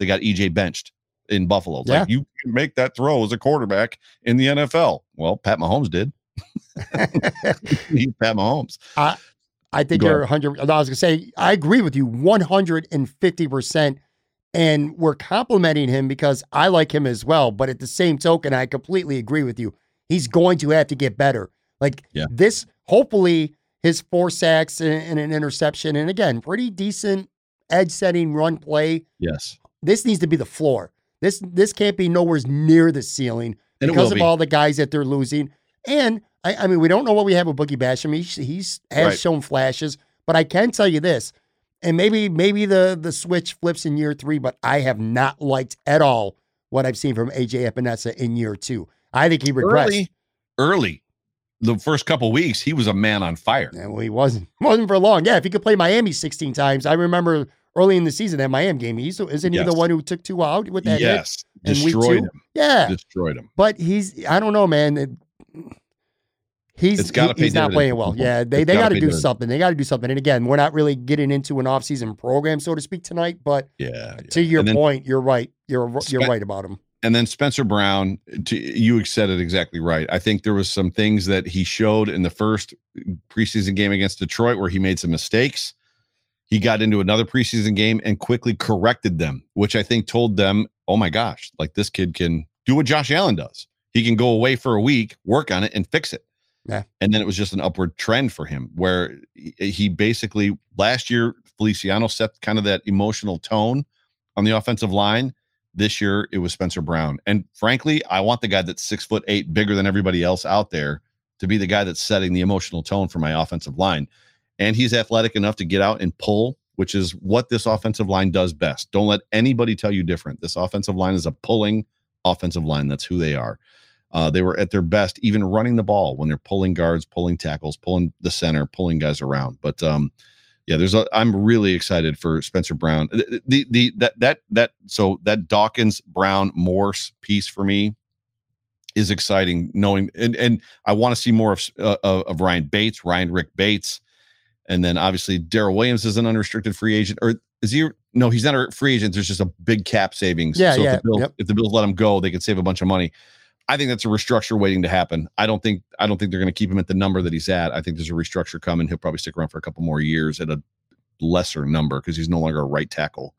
that got EJ benched in Buffalo. Yeah. Like you can make that throw as a quarterback in the NFL. Well, Pat Mahomes did. He's Pat Mahomes. I think Go you're 100. I was going to say, I agree with you 150%. And we're complimenting him because I like him as well. But at the same token, I completely agree with you. He's going to have to get better. Like Yeah. this, hopefully, his four sacks and, and an interception, and again, pretty decent edge setting run play. Yes. This needs to be the floor. This this can't be nowhere near the ceiling And because of be. all the guys that they're losing. And I, I mean, we don't know what we have with Boogie Basham. He's, he's has Right. shown flashes, but I can tell you this, and maybe maybe the the switch flips in year three, but I have not liked at all what I've seen from AJ Epenesa in year two. I think he regressed. Early, early, the first couple weeks, he was a man on fire. Yeah, well, he wasn't wasn't for long. Yeah, if he could play Miami 16 times, I remember early in the season that Miami game. He's isn't he the one who took two out with that? hit? yes. week Destroyed him. Yeah, Destroyed him. but he's I don't know, man. He's he- he's not playing well. Yeah, they It's they got to do dividends. something. They got to do something. And again, we're not really getting into an off-season program, so to speak, tonight. But Yeah. yeah. to your then- point, you're right. You're you're Spe- right about him. and then Spencer Brown, to, you said it exactly right. I think there was some things that he showed in the first preseason game against Detroit where he made some mistakes. He got into another preseason game and quickly corrected them, which I think told them, "Oh my gosh, like this kid can do what Josh Allen does. He can go away for a week, work on it, and fix it." Yeah. And then it was just an upward trend for him, where he- basically last year Feliciano set kind of that emotional tone on the offensive line this year it was Spencer Brown. And frankly, I want the guy that's six foot eight, bigger than everybody else out there, to be the guy that's setting the emotional tone for my offensive line. And he's athletic enough to get out and pull, which is what this offensive line does best. Don't let anybody tell you different. This offensive line is a pulling offensive line. That's who they are. Uh, they were at their best, even running the ball when they're pulling guards, pulling tackles, pulling the center, pulling guys around. But um, yeah, there's a. I'm really excited for Spencer Brown. The, the the that that that so that Dawkins Brown Morse piece for me is exciting. Knowing and and I want to see more of uh, of Ryan Bates, Ryan Rick Bates, and then obviously Daryl Williams is an unrestricted free agent, or is he? No, he's not a free agent. There's just a big cap savings. Yeah, so yeah, If the, Bills, yep. if the Bills let him go, they could save a bunch of money. I think that's a restructure waiting to happen. I don't think I don't think they're going to keep him at the number that he's at. I think there's a restructure coming. He'll probably stick around for a couple more years at a lesser number because he's no longer a right tackle.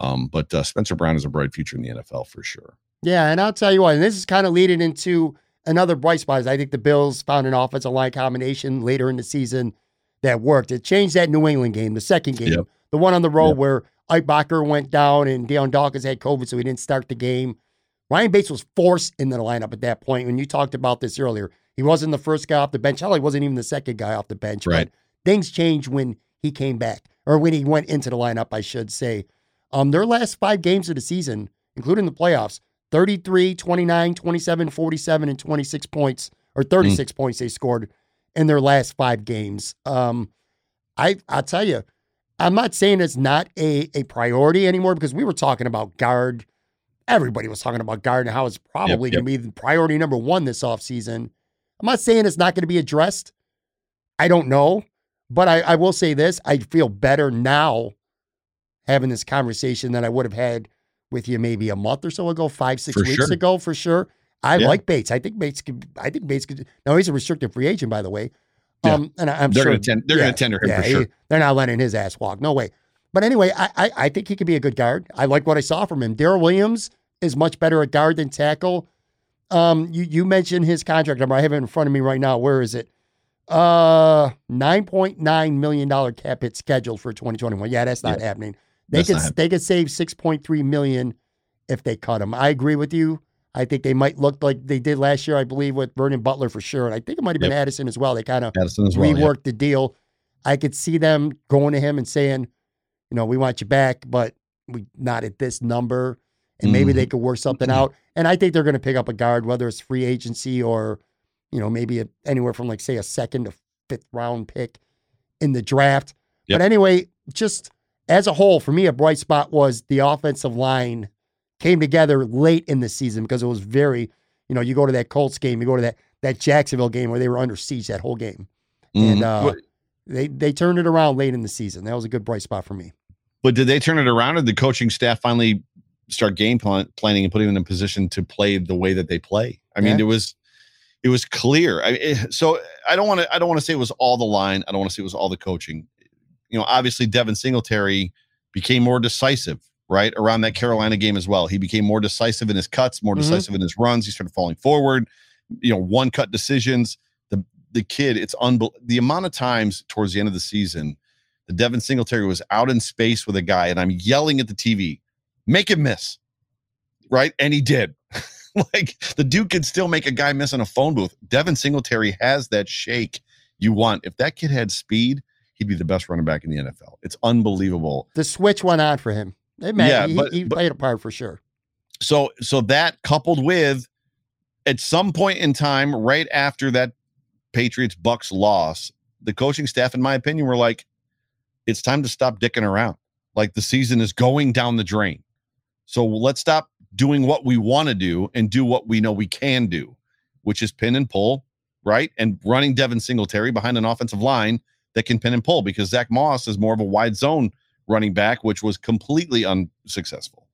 Um, but uh, Spencer Brown is a bright future in the NFL for sure. Yeah, and I'll tell you what, and this is kind of leading into another bright spot. is I think the Bills found an offensive line combination later in the season that worked. It changed that New England game, the second game, Yep. the one on the road Yep. where Ike Boettger went down and Dion Dawkins had COVID, so he didn't start the game. Ryan Bates was forced into the lineup at that point. When you talked about this earlier, he wasn't the first guy off the bench. Hell, he wasn't even the second guy off the bench. Right. But things changed when he came back. or when he went into the lineup, I should say. Um, their last five games of the season, including the playoffs, 33, 29, 27, 47, and 26 points, or 36 mm. points they scored in their last five games. Um, I I'll tell you, I'm not saying it's not a, a priority anymore because we were talking about guard. Everybody was talking about Gardner, how it's probably yep, yep. going to be the priority number one this offseason. I'm not saying it's not going to be addressed. I don't know. But I, I will say this I feel better now having this conversation than I would have had with you maybe a month or so ago, five, six for weeks sure. ago, for sure. I yeah. like Bates. I think Bates could, I think Bates could, now he's a restricted free agent, by the way. Yeah. Um, and I, am they're sure gonna ten, they're yeah, going to tender him for sure. He, they're not letting his ass walk. No way. But anyway, I, I, I think he could be a good guard. I like what I saw from him. Daryl Williams is much better at guard than tackle. Um, you you mentioned his contract number. I have it in front of me right now. Where is it? Uh, nine point nine million dollar cap hit scheduled for 2021. Yeah, that's not yeah. happening. They that's could they could save six point three million if they cut him. I agree with you. I think they might look like they did last year, I believe, with Vernon Butler for sure. And I think it might have been yep. Addison as well. They kind of reworked well, the deal. I could see them going to him and saying, you know, we want you back, but we not at this number. And mm-hmm. maybe they could work something mm-hmm. out. And I think they're going to pick up a guard, whether it's free agency or, you know, maybe a, anywhere from like say a second to fifth round pick in the draft. Yep. But anyway, just as a whole, for me, a bright spot was the offensive line came together late in the season because it was very, you know, you go to that Colts game, you go to that that Jacksonville game where they were under siege that whole game, mm-hmm. and uh, they they turned it around late in the season. That was a good bright spot for me. But did they turn it around, or did the coaching staff finally start game plan- planning and putting them in a position to play the way that they play? I mean, yeah. it was it was clear. I, it, eh, so I don't want to I don't want to say it was all the line. I don't want to say it was all the coaching. You know, obviously Devin Singletary became more decisive right around that Carolina game as well. He became more decisive in his cuts, more mm-hmm. decisive in his runs. He started falling forward. You know, one cut decisions. The the kid, it's unbel- the amount of times towards the end of the season, the Devin Singletary was out in space with a guy, and I'm yelling at the TV, make him miss, right? And he did. like the dude could still make a guy miss in a phone booth. Devin Singletary has that shake you want. If that kid had speed, he'd be the best running back in the NFL. It's unbelievable. The switch went on for him. It yeah, he, but, he played a part for sure. So, so that coupled with at some point in time, right after that Patriots Bucks loss, the coaching staff, in my opinion, were like, "It's time to stop dicking around. Like the season is going down the drain. So let's stop doing what we want to do and do what we know we can do, which is pin and pull, right? And running Devin Singletary behind an offensive line that can pin and pull because Zack Moss is more of a wide zone running back, which was completely unsuccessful.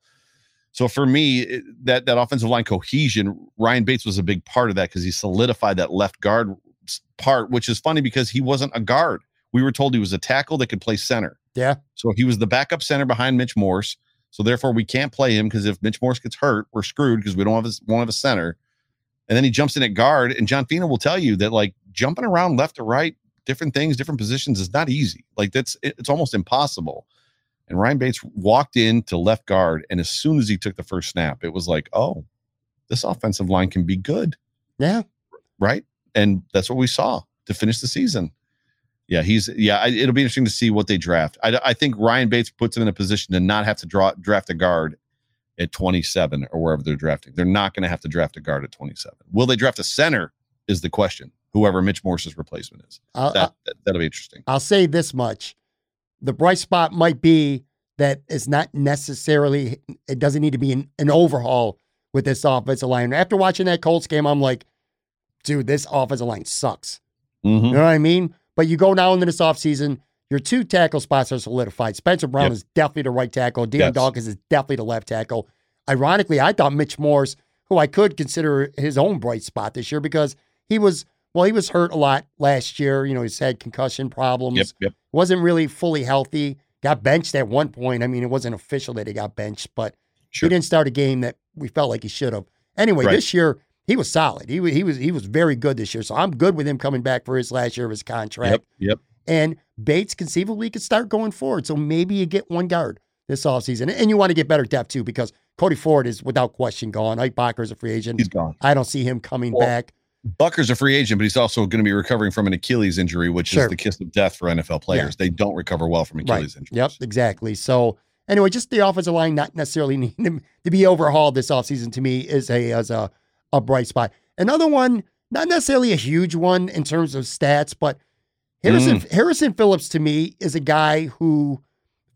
So for me, it, that that offensive line cohesion, Ryan Bates was a big part of that because he solidified that left guard part, which is funny because he wasn't a guard. We were told he was a tackle that could play center. Yeah. So he was the backup center behind Mitch Morse. So therefore, we can't play him because if Mitch Morse gets hurt, we're screwed because we don't have a, won't have a center. And then he jumps in at guard, and John Fina will tell you that like jumping around left to right, different things, different positions is not easy. Like that's it's almost impossible. And Ryan Bates walked in to left guard. And as soon as he took the first snap, it was like, oh, this offensive line can be good. Yeah. Right. And that's what we saw to finish the season. Yeah, he's yeah. I, it'll be interesting to see what they draft. I, I think Ryan Bates puts them in a position to not have to draw draft a guard at 27 or wherever they're drafting. They're not going to have to draft a guard at 27. Will they draft a center? Is the question. Whoever Mitch Morse's replacement is, that, that that'll be interesting. I'll say this much: the bright spot might be that it's not necessarily, it doesn't need to be an, an overhaul with this offensive line. After watching that Colts game, I'm like, dude, this offensive line sucks. Mm-hmm. You know what I mean? But you go now into this offseason, your two tackle spots are solidified. Spencer Brown yep. is definitely the right tackle. Dion yes. Dawkins is definitely the left tackle. Ironically, I thought Mitch Morse, who I could consider his own bright spot this year because he was well, he was hurt a lot last year. You know, he's had concussion problems. Yep, yep. Wasn't really fully healthy. Got benched at one point. I mean, it wasn't official that he got benched, but sure. he didn't start a game that we felt like he should have. Anyway, right. this year he was solid. He was he was he was very good this year. So I'm good with him coming back for his last year of his contract. Yep. Yep. And Bates conceivably could start going forward. So maybe you get one guard this offseason. And you want to get better depth too, because Cody Ford is without question gone. Ike Boettger is a free agent. He's gone. I don't see him coming well, back. Boettger's a free agent, but he's also going to be recovering from an Achilles injury, which Sure. is the kiss of death for NFL players. They don't recover well from Achilles Right. injuries. Yep, exactly. So anyway, just the offensive line not necessarily needing to be overhauled this offseason to me is a as a, a bright spot. Another one, not necessarily a huge one in terms of stats, but Harrison Harrison Phillips to me is a guy who,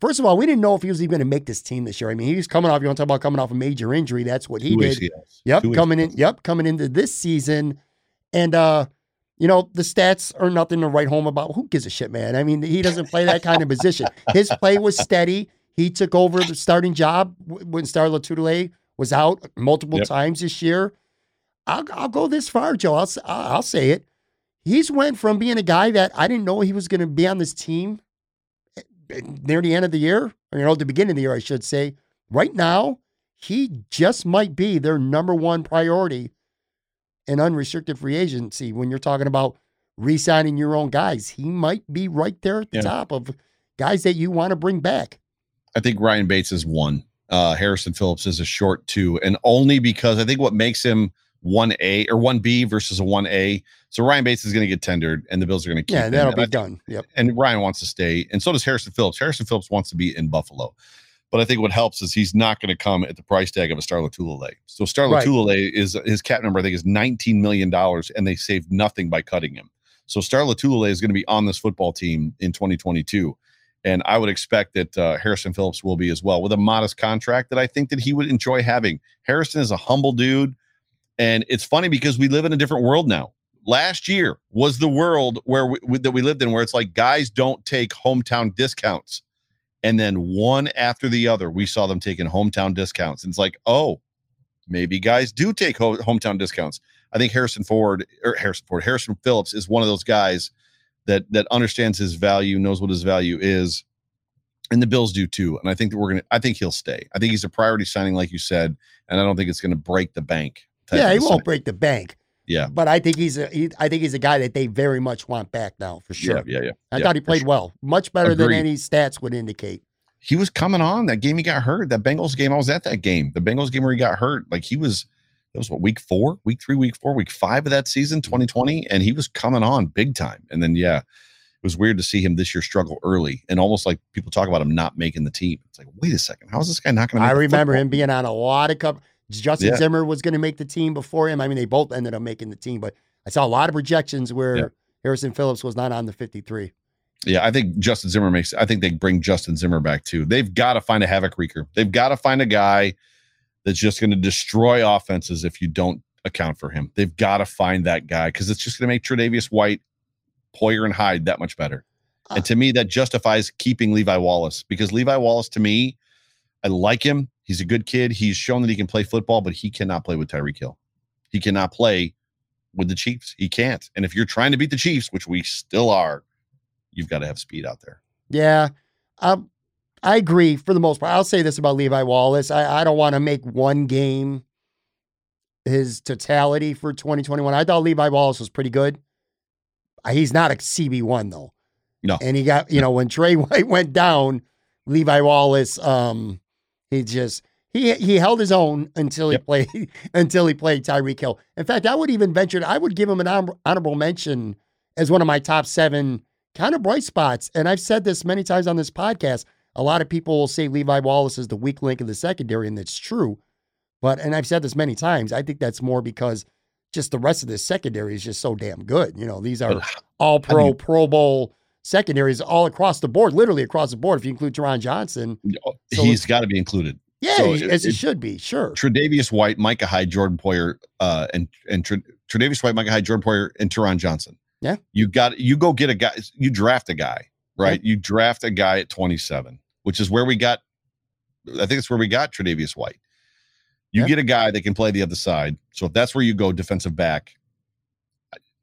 first of all, we didn't know if he was even going to make this team this year. I mean, he's coming off. You want to talk about coming off a major injury? That's what he Two did. Yep, Two coming in. Yep, coming into this season, and uh, you know the stats are nothing to write home about. Who gives a shit, man? I mean, he doesn't play that kind of position. His play was steady. He took over the starting job when Star Lotulelei was out multiple Yep. times this year. I'll, I'll go this far, Joe. I'll, I'll say it. He's went from being a guy that I didn't know he was going to be on this team eh, near the end of the year, or you know, at the beginning of the year, I should say. Right now, he just might be their number one priority in unrestricted free agency when you're talking about re-signing your own guys. He might be right there at the Yeah. top of guys that you want to bring back. I think Ryan Bates is one. Uh, Harrison Phillips is a short two, and only because I think what makes him one A or one B versus a one A. So Ryan Bates is going to get tendered, and the Bills are going to keep Yeah, that'll And be done. Yep. and Ryan wants to stay, and so does Harrison Phillips. Harrison Phillips wants to be in Buffalo, but I think what helps is he's not going to come at the price tag of a Star Lotulelei. So Star Right. Is his cap number. I think is nineteen million dollars, and they saved nothing by cutting him. So Star Lotulelei is going to be on this football team in 2022, and I would expect that uh, Harrison Phillips will be as well with a modest contract that I think that he would enjoy having. Harrison is a humble dude, and it's funny because we live in a different world now. Last year was the world where we, that we lived in where it's like guys don't take hometown discounts. And then one after the other we saw them taking hometown discounts. And it's like oh maybe guys do take ho- hometown discounts. I think harrison ford or harrison ford harrison phillips is one of those guys that that understands his value knows what his value is and the bills do too. And i think that we're gonna i think he'll stay. I think he's a priority signing like you said and i don't think it's gonna break the bank Yeah, he won't break the bank, yeah. But I think he's a he, I think he's a guy that they very much want back now for sure. yeah yeah. Yeah I Yeah, thought he played sure. well, much better than any stats would indicate. he was coming on. That game he got hurt. That bengals game i was at that game. The bengals game where he got hurt like he was that was what week four? Week three week four week five of that season 2020 and he was coming on big time. And then yeah it was weird to see him this year struggle early and almost like people talk about him not making the team. It's like wait a second. How is this guy not going to I remember him being on a lot of cup. Justin Yeah. Zimmer was going to make the team before him. I mean, they both ended up making the team, but I saw a lot of projections where Yeah. Harrison Phillips was not on the 53. Yeah, I think Justin Zimmer makes. I think they bring Justin Zimmer back too. They've got to find a havoc wreaker. They've got to find a guy that's just going to destroy offenses if you don't account for him. They've got to find that guy because it's just going to make Tre'Davious White, Poyer, and Hyde that much better. Uh, and to me, that justifies keeping Levi Wallace because Levi Wallace, to me, I like him. He's a good kid. He's shown that he can play football, but he cannot play with Tyreek Hill. He cannot play with the Chiefs. He can't. And if you're trying to beat the Chiefs, which we still are, you've got to have speed out there. Yeah. Um, I agree for the most part. I'll say this about Levi Wallace. I, I don't want to make one game his totality for 2021. I thought Levi Wallace was pretty good. Uh, He's not a CB1 though. No. And he got, you know, when Tre White went down, Levi Wallace, um, he just he he held his own until he Yep. played until he played Tyreek Hill. In fact, I would even venture I would give him an honorable mention as one of my top seven kind of bright spots. And I've said this many times on this podcast. A lot of people will say Levi Wallace is the weak link in the secondary, and that's true. But and I've said this many times. I think that's more because just the rest of the secondary is just so damn good. You know, these are all pro, you- Pro Bowl secondaries all across the board, literally across the board. If you include Taron Johnson, So he's got to be included. yeah, So it- as it, it- should be, sure. Tre'Davious White, Micah Hyde, Jordan Poyer, uh, and and Tre- Tre'Davious White, Micah Hyde, Jordan Poyer, and Taron Johnson. Yeah. you got you go get a guy. You draft a guy, right? You draft a guy at 27, which is where we got. I think it's where we got Tre'Davious White. You Yeah. get a guy that can play the other side. So if that's where you go, defensive back.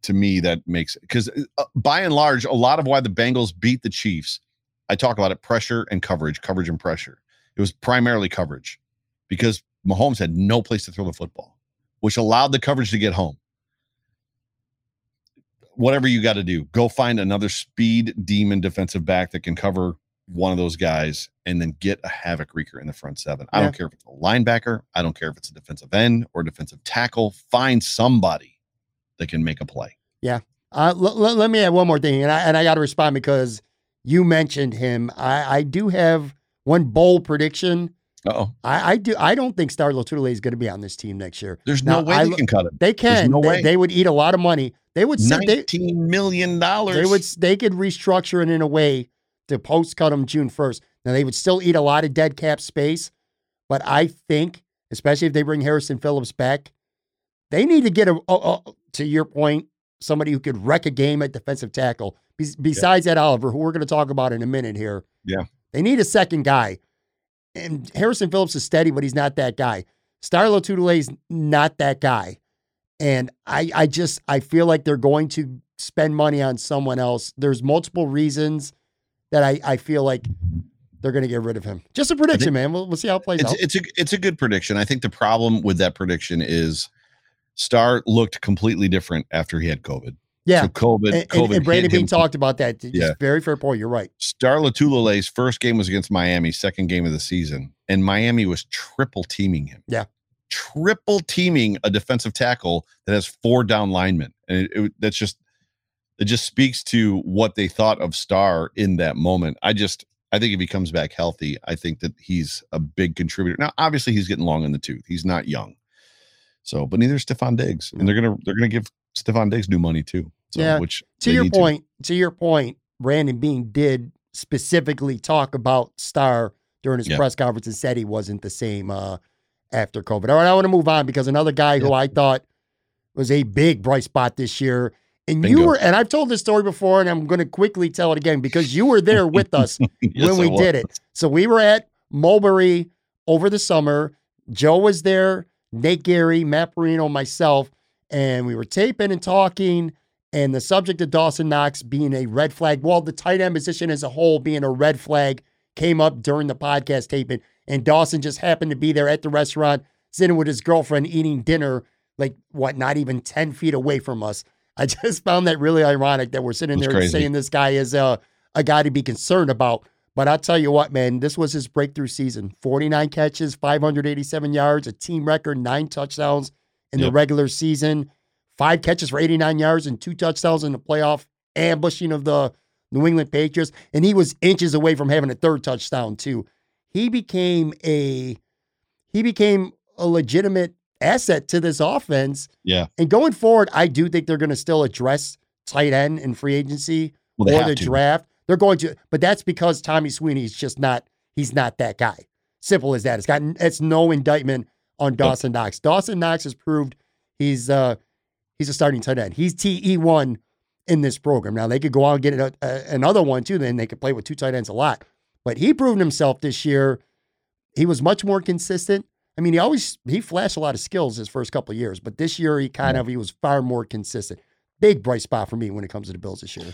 To me, that makes because uh, by and large, a lot of why the Bengals beat the Chiefs, I talk about it: pressure and coverage, coverage and pressure. It was primarily coverage because Mahomes had no place to throw the football, which allowed the coverage to get home. Whatever you got to do, go find another speed demon defensive back that can cover one of those guys and then get a havoc wreaker in the front seven. I Yeah. don't care if it's a linebacker, I don't care if it's a defensive end or defensive tackle. Find somebody that can make a play. Yeah. Uh, l- l- let me add one more thing, and I and I got to respond because you mentioned him. I, I do have one bold prediction. Oh, I, I do. I don't think Star Lotulelei is going to be on this team next year. there's Now, no way I they can cut him. They can. no they, way. they would eat a lot of money. They would. Sit, they, Nineteen million dollars. they would. They could restructure it in a way to post cut him June first. Now they would still eat a lot of dead cap space, but I think, especially if they bring Harrison Phillips back, they need to get a, a- a- to your point, somebody who could wreck a game at defensive tackle. Bes- Besides that, Oliver, who we're going to talk about in a minute here. Yeah. They need a second guy. And Harrison Phillips is steady, but he's not that guy. Star Lotulelei's not that guy. And I, I just I feel like they're going to spend money on someone else. There's multiple reasons that I, I feel like they're going to get rid of him. Just a prediction, man. We'll, we'll see how it plays it's out. it's a it's a good prediction. I think the problem with that prediction is Star looked completely different after he had COVID. yeah. So COVID, and, COVID and Brandon Beane talked about that. Just Yeah. Very fair point. You're right. Star Lotulelei's first game was against Miami, second game of the season, and Miami was triple teaming him. Yeah. triple teaming a defensive tackle that has four down linemen, and it, it- that's just it just speaks to what they thought of Star in that moment. I just I think if he comes back healthy, I think that he's a big contributor. Now, obviously, he's getting long in the tooth. He's not young, so but neither is Stefon Diggs, and they're gonna they're gonna give Stefon Diggs new money too. So, Yeah. which To your point, to your point, Brandon Beane did specifically talk about Star during his Yeah. press conference and said he wasn't the same uh, after COVID. All right, I want to move on because another guy who I thought was a big bright spot this year, and you were, and I've told this story before, and I'm going to quickly tell it again because you were there with us Yes, when we did it. So we were at Mulberry over the summer. Joe was there, Nate Gary, Matt Perino, myself, and we were taping and talking. And the subject of Dawson Knox being a red flag, well, the tight end position as a whole being a red flag came up during the podcast taping. And Dawson just happened to be there at the restaurant, sitting with his girlfriend eating dinner, like what, not even 10 feet away from us. I just found that really ironic that we're sitting That's there crazy. saying this guy is a, a guy to be concerned about. But I'll tell you what, man, this was his breakthrough season 49 catches, 587 yards, a team record, nine touchdowns in the regular season, five catches for 89 yards, and two touchdowns in the playoff ambushing of the New England Patriots. And he was inches away from having a third touchdown, too. He became a he became a legitimate asset to this offense. Yeah. And going forward, I do think they're going to still address tight end in free agency Well, or the to. draft. They're going to, but that's because Tommy Sweeney's just not. He's not that guy. Simple as that. It's got. It's no indictment on Dawson Knox. Dawson Knox has proved he's uh he's a starting tight end. He's TE one in this program. Now they could go out and get a, a- another one too. Then they could play with two tight ends a lot. But he proven himself this year. He was much more consistent. I mean, he always he flashed a lot of skills his first couple of years, but this year he kind of he was far more consistent. Big bright spot for me when it comes to the Bills this year.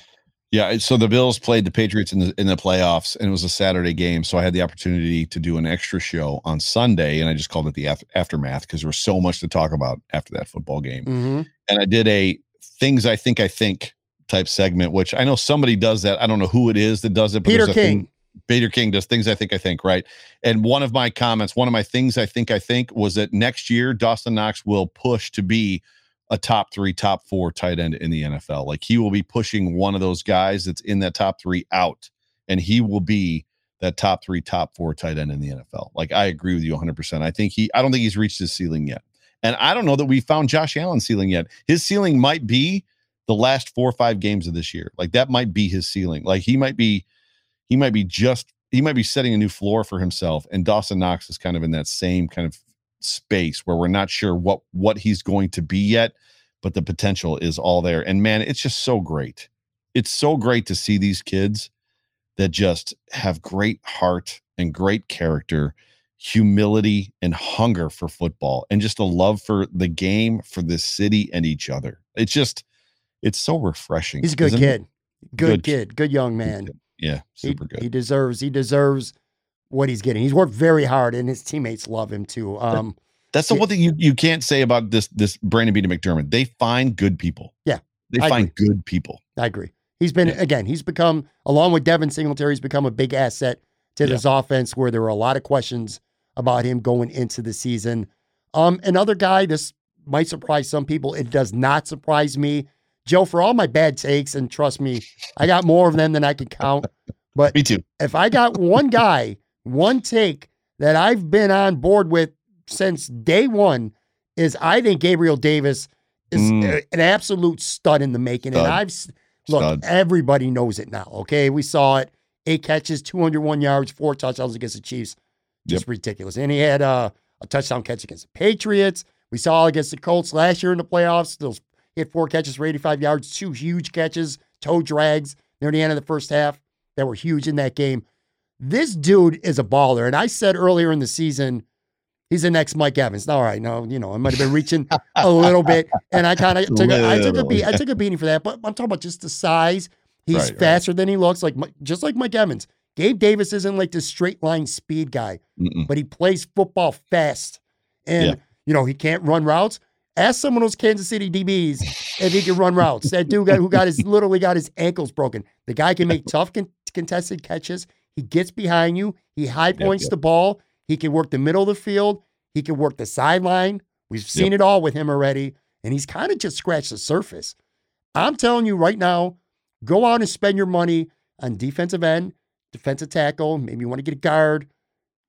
Yeah, so the Bills played the Patriots in the in the playoffs, and it was a Saturday game. So I had the opportunity to do an extra show on Sunday, and I just called it the af- aftermath because there was so much to talk about after that football game. Mm-hmm. And I did a things I think I think type segment, which I know somebody does that. I don't know who it is that does it. But Peter thing- King. Peter King does things I think I think, right? And one of my comments, one of my things I think I think was that next year Dawson Knox will push to be a top three, top four tight end in the NFL. Like he will be pushing one of those guys that's in that top three out, and he will be that top three, top four tight end in the NFL. Like I agree with you 100%. I think he, I don't think he's reached his ceiling yet. And I don't know that we found Josh Allen's ceiling yet. His ceiling might be the last four or five games of this year. Like that might be his ceiling. Like he might be, he might be just, he might be setting a new floor for himself. And Dawson Knox is kind of in that same kind of space where we're not sure what what he's going to be yet, but the potential is all there. And man, it's just so great. It's so great to see these kids that just have great heart and great character, humility and hunger for football, and just a love for the game, for the city and each other. It's just, it's so refreshing. He's a good kid. Good, Good kid. Good young man. Yeah, He- super good. He deserves. He deserves what he's getting. He's worked very hard, and his teammates love him too. Um, That's the Yeah. one thing you, you can't say about this this Brandon Beane McDermott. They find good people. Yeah, They I find good people. I agree. He's been Yeah. again. He's become along with Devin Singletary. He's become a big asset to Yeah. this offense. Where there were a lot of questions about him going into the season. Um, another guy. This might surprise some people. It does not surprise me. Joe, for all my bad takes, and trust me, I got more of them than I can count. But Me too. if I got one guy, one take that I've been on board with since day one, is I think Gabriel Davis is Mm. an absolute stud in the making. Stud. And I've look, Stud. everybody knows it now. Okay, we saw it: eight catches, two hundred one yards, four touchdowns against the Chiefs. Just ridiculous. And he had uh, a touchdown catch against the Patriots. We saw against the Colts last year in the playoffs. Those had four catches for 85 yards, two huge catches, toe drags near the end of the first half that were huge in that game. This dude is a baller. And I said earlier in the season, he's the next Mike Evans. All right, no, you know, I might have been reaching a little bit. And I kind of took a, I took a beat, I took a beating for that. But I'm talking about just the size. He's Right, right. faster than he looks, like just like Mike Evans. Gabe Davis isn't like this straight line speed guy Mm-mm. but he plays football fast. And, Yeah. you know, he can't run routes. Ask some of those Kansas City DBs if he can run routes. That dude got, who got his literally got his ankles broken. The guy can make tough con- contested catches. He gets behind you. He high points yep. the ball. He can work the middle of the field. He can work the sideline. We've seen it all with him already. And he's kind of just scratched the surface. I'm telling you right now, go out and spend your money on defensive end, defensive tackle. Maybe you want to get a guard.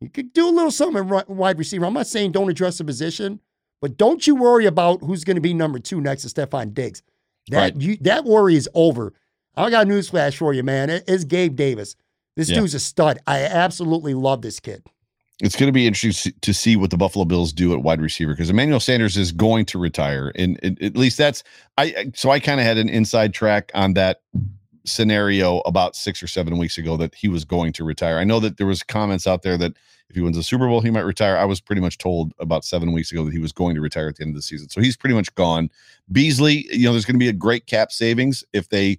You could do a little something at wide receiver. I'm not saying don't address the position, but don't you worry about who's going to be number two next to Stefon Diggs. That Right. you, that worry is over. I got a newsflash for you, man. It- it's Gabe Davis. This Yeah. dude's a stud. I absolutely love this kid. It's going to be interesting to see what the Buffalo Bills do at wide receiver because Emmanuel Sanders is going to retire, and, and at least that's I. I- So I kind of had an inside track on that scenario about six or seven weeks ago that he was going to retire. I know that there was comments out there that if he wins the Super Bowl, he might retire. I was pretty much told about seven weeks ago that he was going to retire at the end of the season, so he's pretty much gone. Beasley, you know, there's going to be a great cap savings if they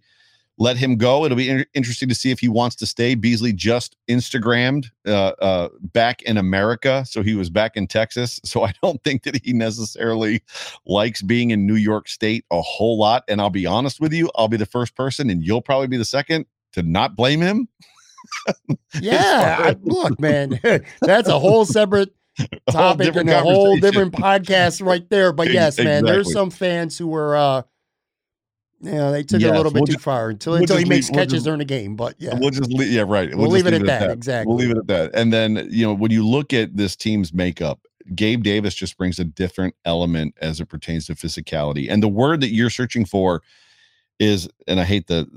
let him go. It'll be in- interesting to see if he wants to stay. Beasley just Instagrammed uh, uh, back in America, so he was back in Texas. So I don't think that he necessarily likes being in New York State a whole lot. And I'll be honest with you, I'll be the first person, and you'll probably be the second to not blame him. Yeah, I, look, man, that's a whole separate A whole topic and a whole different podcast right there. But yes, man, there's exactly. some fans who were, uh, know, they took it a little bit we'll too ju- far until we'll until he makes leave- we'll catches just- during the game. But yeah, We'll just leave, yeah, right. We'll just leave it at that, exactly. We'll leave it at that. And then, you know, when you look at this team's makeup, Gabe Davis just brings a different element as it pertains to physicality. And the word that you're searching for is, and I hate the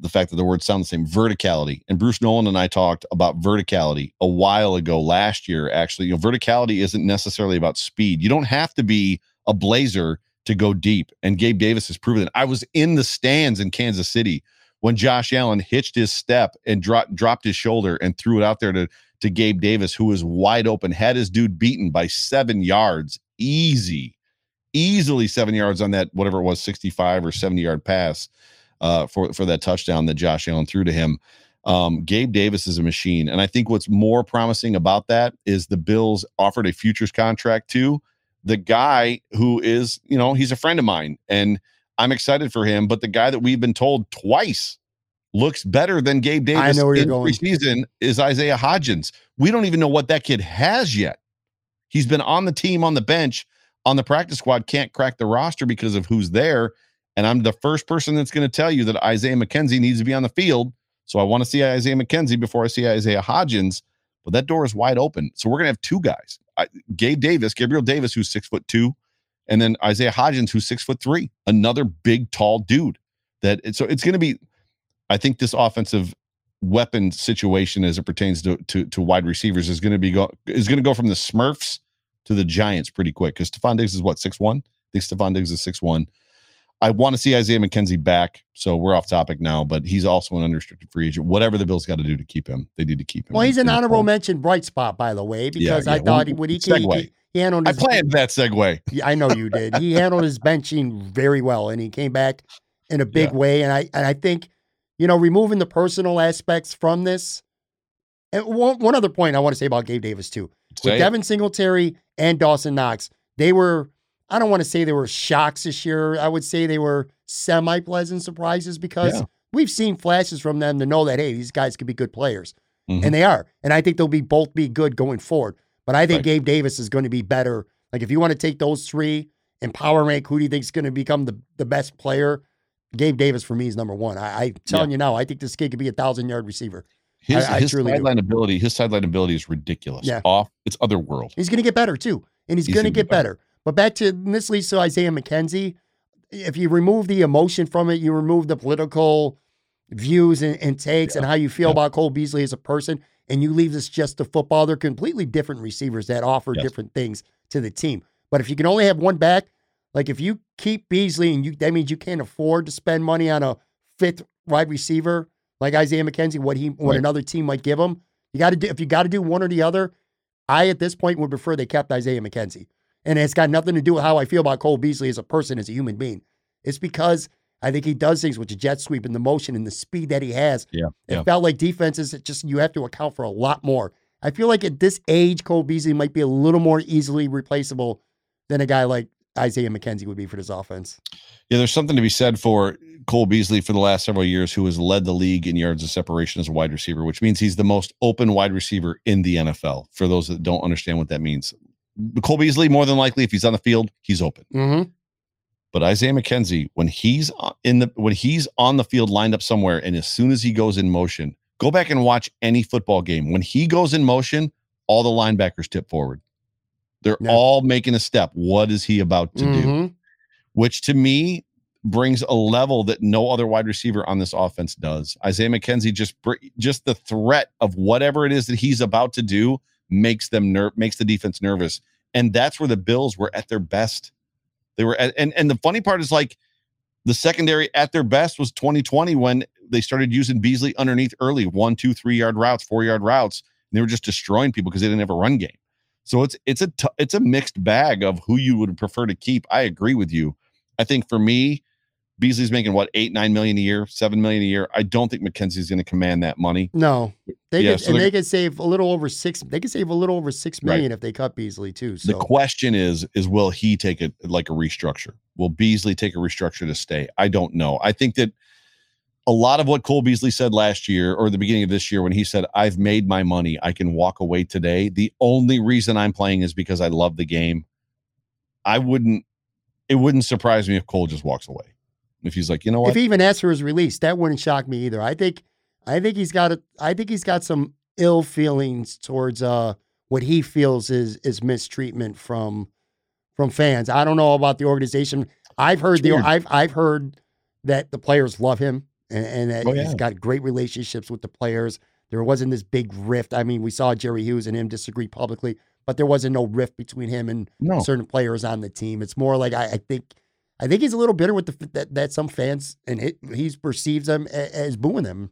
the fact that the words sound the same, verticality. And Bruce Nolan and I talked about verticality a while ago last year. Actually, you know, verticality isn't necessarily about speed. You don't have to be a blazer to go deep. And Gabe Davis has proven it. I was in the stands in Kansas City when Josh Allen hitched his step and dropped dropped his shoulder and threw it out there to to Gabe Davis, who was wide open, had his dude beaten by seven yards, easy, easily seven yards on that whatever it was, sixty five or seventy yard pass uh, for for that touchdown that Josh Allen threw to him. Um, Gabe Davis is a machine, and I think what's more promising about that is the Bills offered a futures contract to the guy who is, you know, he's a friend of mine, and I'm excited for him. But the guy that we've been told twice looks better than Gabe Davis I know where you're going. preseason is Isaiah Hodgins. We don't even know what that kid has yet. He's been on the team, on the bench, on the practice squad, can't crack the roster because of who's there. And I'm the first person that's going to tell you that Isaiah McKenzie needs to be on the field. So I want to see Isaiah McKenzie before I see Isaiah Hodgins. But that door is wide open. So we're going to have two guys Gabe Davis, Gabriel Davis, who's six foot two, and then Isaiah Hodgins, who's six foot three, another big, tall dude. That so it's going to be, I think this offensive weapon situation as it pertains to to, to wide receivers is going to be go is going to go from the Smurfs to the Giants pretty quick because Stefon Diggs is what six one. I think Stefon Diggs is six one. I want to see Isaiah McKenzie back. So we're off topic now, but he's also an unrestricted free agent. Whatever the Bills got to do to keep him, they need to keep him. well, he's an honorable mention, bright spot, by the way, because yeah. I thought he Well, would he, he, he, he handled I his planned that segue. I know you did. He handled his benching very well, and he came back in a big Yeah. way. And I and I think, you know, removing the personal aspects from this. And one, one other point I want to say about Gabe Davis too, with it. Devin Singletary and Dawson Knox, they were. I don't want to say they were shocks this year. I would say they were semi pleasant surprises because Yeah. we've seen flashes from them to know that hey, these guys could be good players, Mhm. and they are. And I think they'll be both be good going forward. But I think Right. Gabe Davis is going to be better. Like if you want to take those three in power rank, who do you think is going to become the, the best player? Gabe Davis for me is number one. I, I'm telling you now, I think this kid could be a thousand yard receiver. His, I- I his do. sideline ability, his sideline ability is ridiculous. Yeah. Off, it's otherworld. He's going to get better too, and he's, He's going to get get better. But back to this leads to Isaiah McKenzie. If you remove the emotion from it, you remove the political views and, and takes and how you feel Yeah. about Cole Beasley as a person, and you leave this just to football. They're completely different receivers that offer Yes. different things to the team. But if you can only have one back, like if you keep Beasley and you that means you can't afford to spend money on a fifth wide receiver like Isaiah McKenzie, what he what Right. another team might give him. You got to do if you got to do one or the other. I at this point would prefer they kept Isaiah McKenzie, and it's got nothing to do with how I feel about Cole Beasley as a person, as a human being. It's because I think he does things with the jet sweep and the motion and the speed that he has. Yeah, It yeah. felt like defenses just you have to account for a lot more. I feel like at this age, Cole Beasley might be a little more easily replaceable than a guy like Isaiah McKenzie would be for this offense. Yeah, there's something to be said for Cole Beasley for the last several years, who has led the league in yards of separation as a wide receiver, which means he's the most open wide receiver in the NFL. For those that don't understand what that means, Cole Beasley, more than likely, if he's on the field, he's open. Mm-hmm. But Isaiah McKenzie, when he's in the when he's on the field lined up somewhere, and as soon as he goes in motion, go back and watch any football game. When he goes in motion, all the linebackers tip forward. They're Yeah. all making a step. What is he about to do? Mhm. Which to me brings a level that no other wide receiver on this offense does. Isaiah McKenzie just just the threat of whatever it is that he's about to do makes them ner- makes the defense nervous. And that's where the Bills were at their best. They were at, and and the funny part is like the secondary at their best was 2020 when they started using Beasley underneath early, one, two, three yard routes, four yard routes. And they were just destroying people because they didn't have a run game. So it's it's a t- it's a mixed bag of who you would prefer to keep. I agree with you. I think for me, Beasley's making what eight nine million a year, seven million a year. I don't think McKenzie's going to command that money. No, they Yeah, could, so and they're- could save a little over six. They could save a little over six million Right. if they cut Beasley too. So. The question is, is will he take it like a restructure? Will Beasley take a restructure to stay? I don't know. I think that a lot of what Cole Beasley said last year or the beginning of this year when he said, I've made my money, I can walk away today. The only reason I'm playing is because I love the game. I wouldn't, it wouldn't surprise me if Cole just walks away. If he's like, you know what? if he even asked for his release, that wouldn't shock me either. I think, I think he's got a, I think he's got some ill feelings towards uh what he feels is is mistreatment from from fans. I don't know about the organization. I've heard the. I've I've heard that the players love him and, and that Oh, he's yeah. got great relationships with the players. There wasn't this big rift. I mean, we saw Jerry Hughes and him disagree publicly, but there wasn't no rift between him and no. certain players on the team. It's more like I, I think I think he's a little bitter with the that, that some fans and he, he perceives them a- as booing them.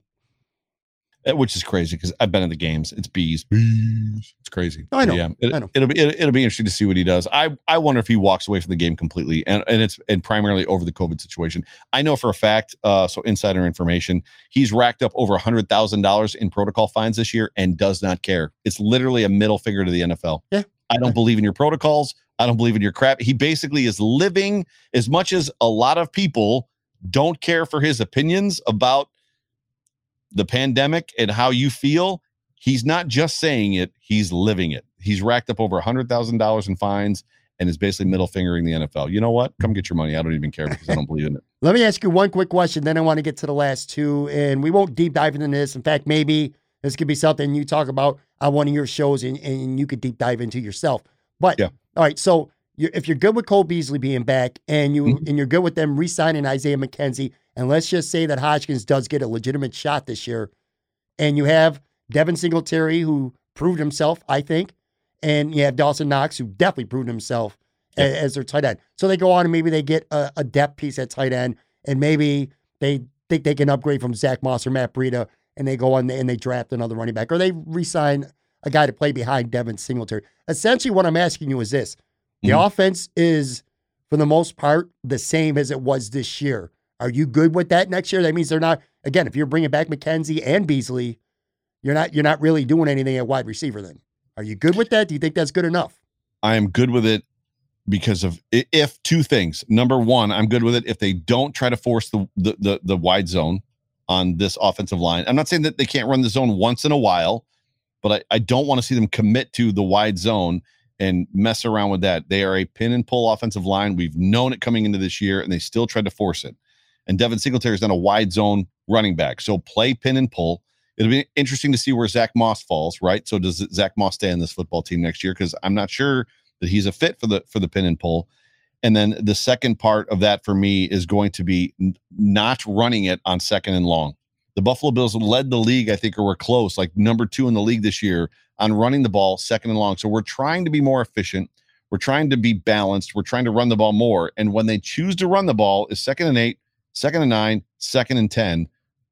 Uh, which is crazy because I've been at the games. It's bees, bees. It's crazy. I know, Yeah, it, I know. It'll be it, will be interesting to see what he does. I I wonder if he walks away from the game completely, and and it's and primarily over the COVID situation. I know for a fact. Uh, so insider information, he's racked up over a hundred thousand dollars in protocol fines this year and does not care. It's literally a middle finger to the NFL. Yeah. I don't believe in your protocols. I don't believe in your crap. He basically is living as much as a lot of people don't care for his opinions about the pandemic and how you feel, he's not just saying it, he's living it. He's racked up over a $100,000 in fines and is basically middle fingering the NFL. You know what? Come get your money. I don't even care because I don't believe in it. Let me ask you one quick question, then I want to get to the last two, and we won't deep dive into this. In fact, maybe this could be something you talk about on one of your shows, and, and you could deep dive into yourself. But Yeah. All right, so you if you're good with Cole Beasley being back, and you Mhm. and you're good with them re-signing Isaiah McKenzie, and let's just say that Hodgins does get a legitimate shot this year, and you have Devin Singletary who proved himself, I think, and you have Dawson Knox who definitely proved himself a- Yeah. as, their tight end. So they go on and maybe they get a, a depth piece at tight end, and maybe they think they can upgrade from Zack Moss or Matt Breida, and they go on and they draft another running back, or they re-sign a guy to play behind Devin Singletary. Essentially, what I'm asking you is this: the Mhm. offense is, for the most part, the same as it was this year. Are you good with that next year? That means they're not. Again, if you're bringing back McKenzie and Beasley, you're not you're not really doing anything at wide receiver. Then, are you good with that? Do you think that's good enough? I am good with it because of if two things. Number one, I'm good with it if they don't try to force the the the, the wide zone on this offensive line. I'm not saying that they can't run the zone once in a while, but I, I don't want to see them commit to the wide zone and mess around with that. They are a pin and pull offensive line. We've known it coming into this year, and they still tried to force it. And Devin Singletary is on a wide zone running back. So play pin and pull. It'll be interesting to see where Zack Moss falls, right? So does Zack Moss stay in this football team next year? Because I'm not sure that he's a fit for the for the pin and pull. And then the second part of that for me is going to be n- not running it on second and long. The Buffalo Bills led the league, I think, or were close, like number two in the league this year on running the ball second and long. So we're trying to be more efficient. We're trying to be balanced. We're trying to run the ball more. And when they choose to run the ball, is second and eight, second and nine, second and ten,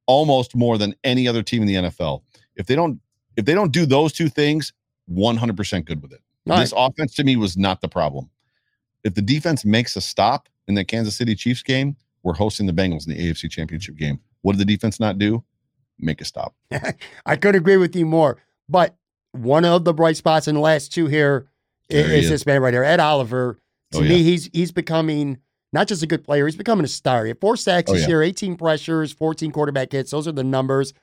almost more than any other team in the NFL. If they don't, if they don't do those two things, 100% good with it. All this offense to me was not the problem. If the defense makes a stop in the Kansas City Chiefs game, we're hosting the Bengals in the AFC Championship game. What did the defense not do? Make a stop. I couldn't agree with you more. But one of the bright spots in the last two here is, he is is. this man right here, Ed Oliver. To Oh, me, yeah. he's he's becoming not just a good player, he's becoming a star. He had four sacks Oh, this yeah. year, 18 pressures, 14 quarterback hits. Those are the numbers.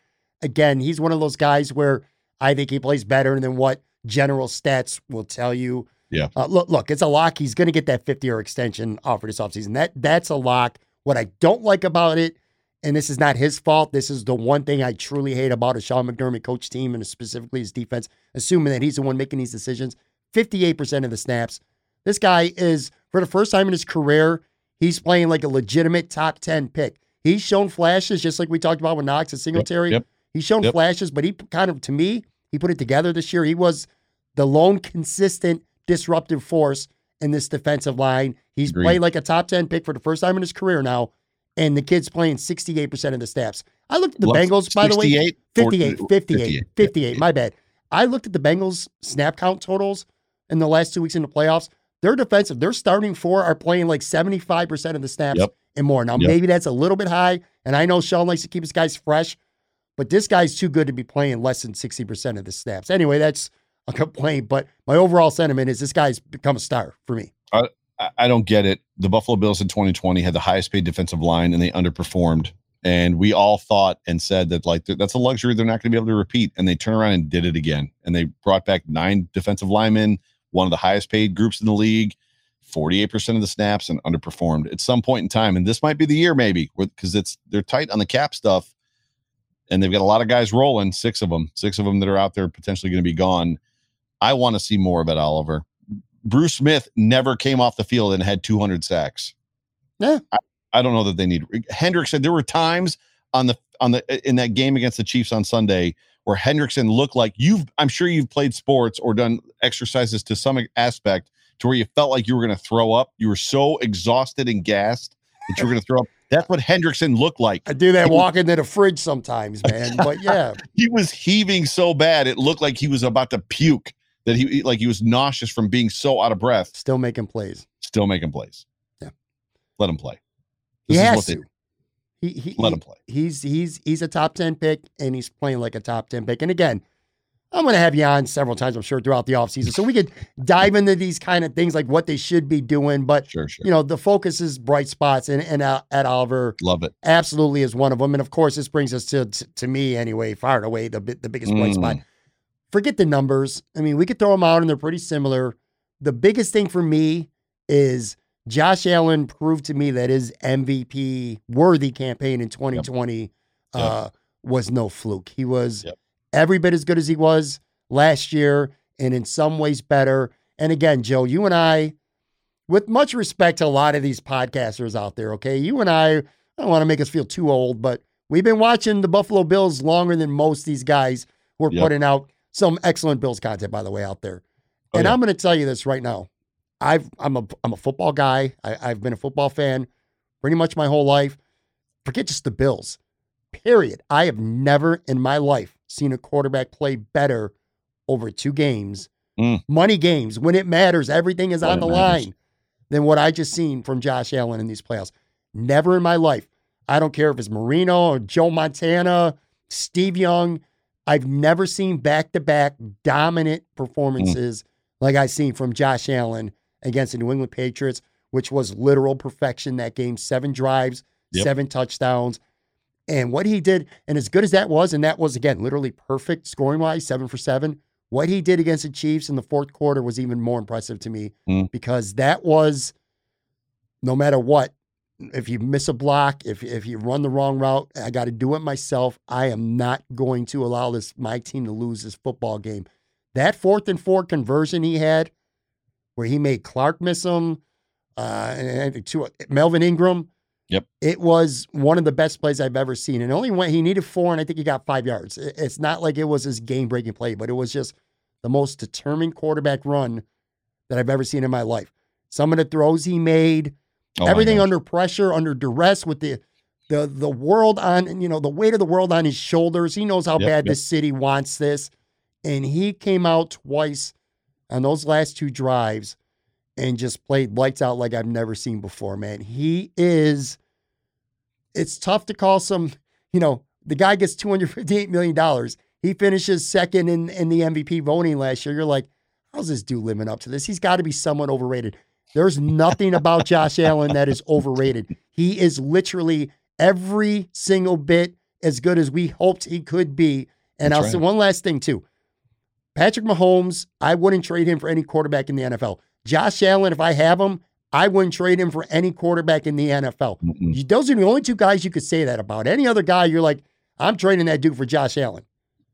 Again, he's one of those guys where I think he plays better than what general stats will tell you. Yeah. Uh, look, look, it's a lock. He's going to get that 50 year extension offer this offseason. That that's a lock. What I don't like about it, and this is not his fault. This is the one thing I truly hate about a Sean McDermott coach team and specifically his defense, assuming that he's the one making these decisions. 58% of the snaps. This guy is, for the first time in his career, he's playing like a legitimate top 10 pick. He's shown flashes, just like we talked about with Knox and Singletary. yep. He's shown Yep. flashes, but he kind of, to me, he put it together this year. He was the lone consistent disruptive force in this defensive line. He's Agreed. played like a top 10 pick for the first time in his career now, and the kid's playing 68% of the snaps. I looked at the Love Bengals, by the way. 68, 58, 58, 58, my bad. I looked at the Bengals snap count totals in the last two weeks in the playoffs. They're defensive. Their starting four are playing like 75% of the snaps Yep. and more. Now, Yep. maybe that's a little bit high, and I know Sean likes to keep his guys fresh, but this guy's too good to be playing less than 60% of the snaps. Anyway, that's a complaint, but my overall sentiment is this guy's become a star for me. I, I don't get it. The Buffalo Bills in 2020 had the highest paid defensive line and they underperformed. And we all thought and said that like that's a luxury they're not going to be able to repeat. And they turned around and did it again. And they brought back nine defensive linemen, one of the highest paid groups in the league, 48% of the snaps and underperformed at some point in time. And this might be the year maybe because it's they're tight on the cap stuff. And they've got a lot of guys rolling, six of them, six of them that are out there potentially going to be gone. I want to see more about Oliver. Bruce Smith never came off the field and had 200 sacks. Yeah. I, I don't know that they need. Hendrick said there were times on the on the in that game against the Chiefs on Sunday where Hendrickson looked like you've. I'm sure you've played sports or done exercises to some aspect to where you felt like you were going to throw up. You were so exhausted and gassed that you were going to throw up. That's what Hendrickson looked like. I do that walking to the fridge sometimes, man. But yeah, He was heaving so bad it looked like he was about to puke. That he like he was nauseous from being so out of breath. still making plays. Still making plays. Yeah. let him play. He This is has what they to. He, he, let he- him play. He's he's he's a top ten pick, and he's playing like a top ten pick. And again, I'm going to have you on several times, I'm sure, throughout the offseason. so we could dive into these kind of things, like what they should be doing. But Sure, sure. you know, the focus is bright spots, and and uh, Ed Oliver Love it. absolutely is one of them. And of course, this brings us to to, to me anyway, far and away the the biggest bright Mm. spot. Forget the numbers. I mean, we could throw them out, and they're pretty similar. The biggest thing for me is Josh Allen proved to me that his MVP worthy campaign in 2020 uh, was no fluke. He was Yep. every bit as good as he was last year, and in some ways better. And again, Joe, you and I, with much respect to a lot of these podcasters out there, okay, you and I, I don't want to make us feel too old, but we've been watching the Buffalo Bills longer than most of these guys who are Yep. putting out some excellent Bills content, by the way, out there. Oh, and yeah. I'm going to tell you this right now. I've I'm a I'm a football guy. I, I've been a football fan pretty much my whole life. Forget just the Bills. Period. I have never in my life seen a quarterback play better over two games, Mm. money games when it matters. Everything is When on the matters. line. Than what I just seen from Josh Allen in these playoffs. Never in my life. I don't care if it's Marino or Joe Montana, Steve Young. I've never seen back to back dominant performances like I seen from Josh Allen against the New England Patriots, which was literal perfection that game. Seven drives, Yep. seven touchdowns. And what he did, and as good as that was, and that was again literally perfect scoring wise, seven for seven. What he did against the Chiefs in the fourth quarter was even more impressive to me Mm. because that was no matter what, if you miss a block, if if you run the wrong route, I got to do it myself. I am not going to allow this my team to lose this football game. That fourth and four conversion he had, where he made Clark miss him, uh, and think two Melvin Ingram. Yep. It was one of the best plays I've ever seen. And only went he needed four, and I think he got five yards. It- It's not like it was his game breaking play, but it was just the most determined quarterback run that I've ever seen in my life. Some of the throws he made, Oh everything under pressure, under duress, with the the the world on you know the weight of the world on his shoulders. He knows how Yep, bad yep. this city wants this, and he came out twice on those last two drives and just played lights out like I've never seen before. Man, he is. It's tough to call some. You know, the guy gets two hundred fifty-eight million dollars. He finishes second in in the MVP voting last year. You're like, how's this dude living up to this? He's got to be somewhat overrated. There's nothing about Josh Allen that is overrated. He is literally every single bit as good as we hoped he could be. And That's I'll right. say one last thing too. Patrick Mahomes, I wouldn't trade him for any quarterback in the NFL. Josh Allen, if I have him, I wouldn't trade him for any quarterback in the NFL. You- Those are the only two guys you could say that about. Any other guy, you're like, I'm trading that dude for Josh Allen,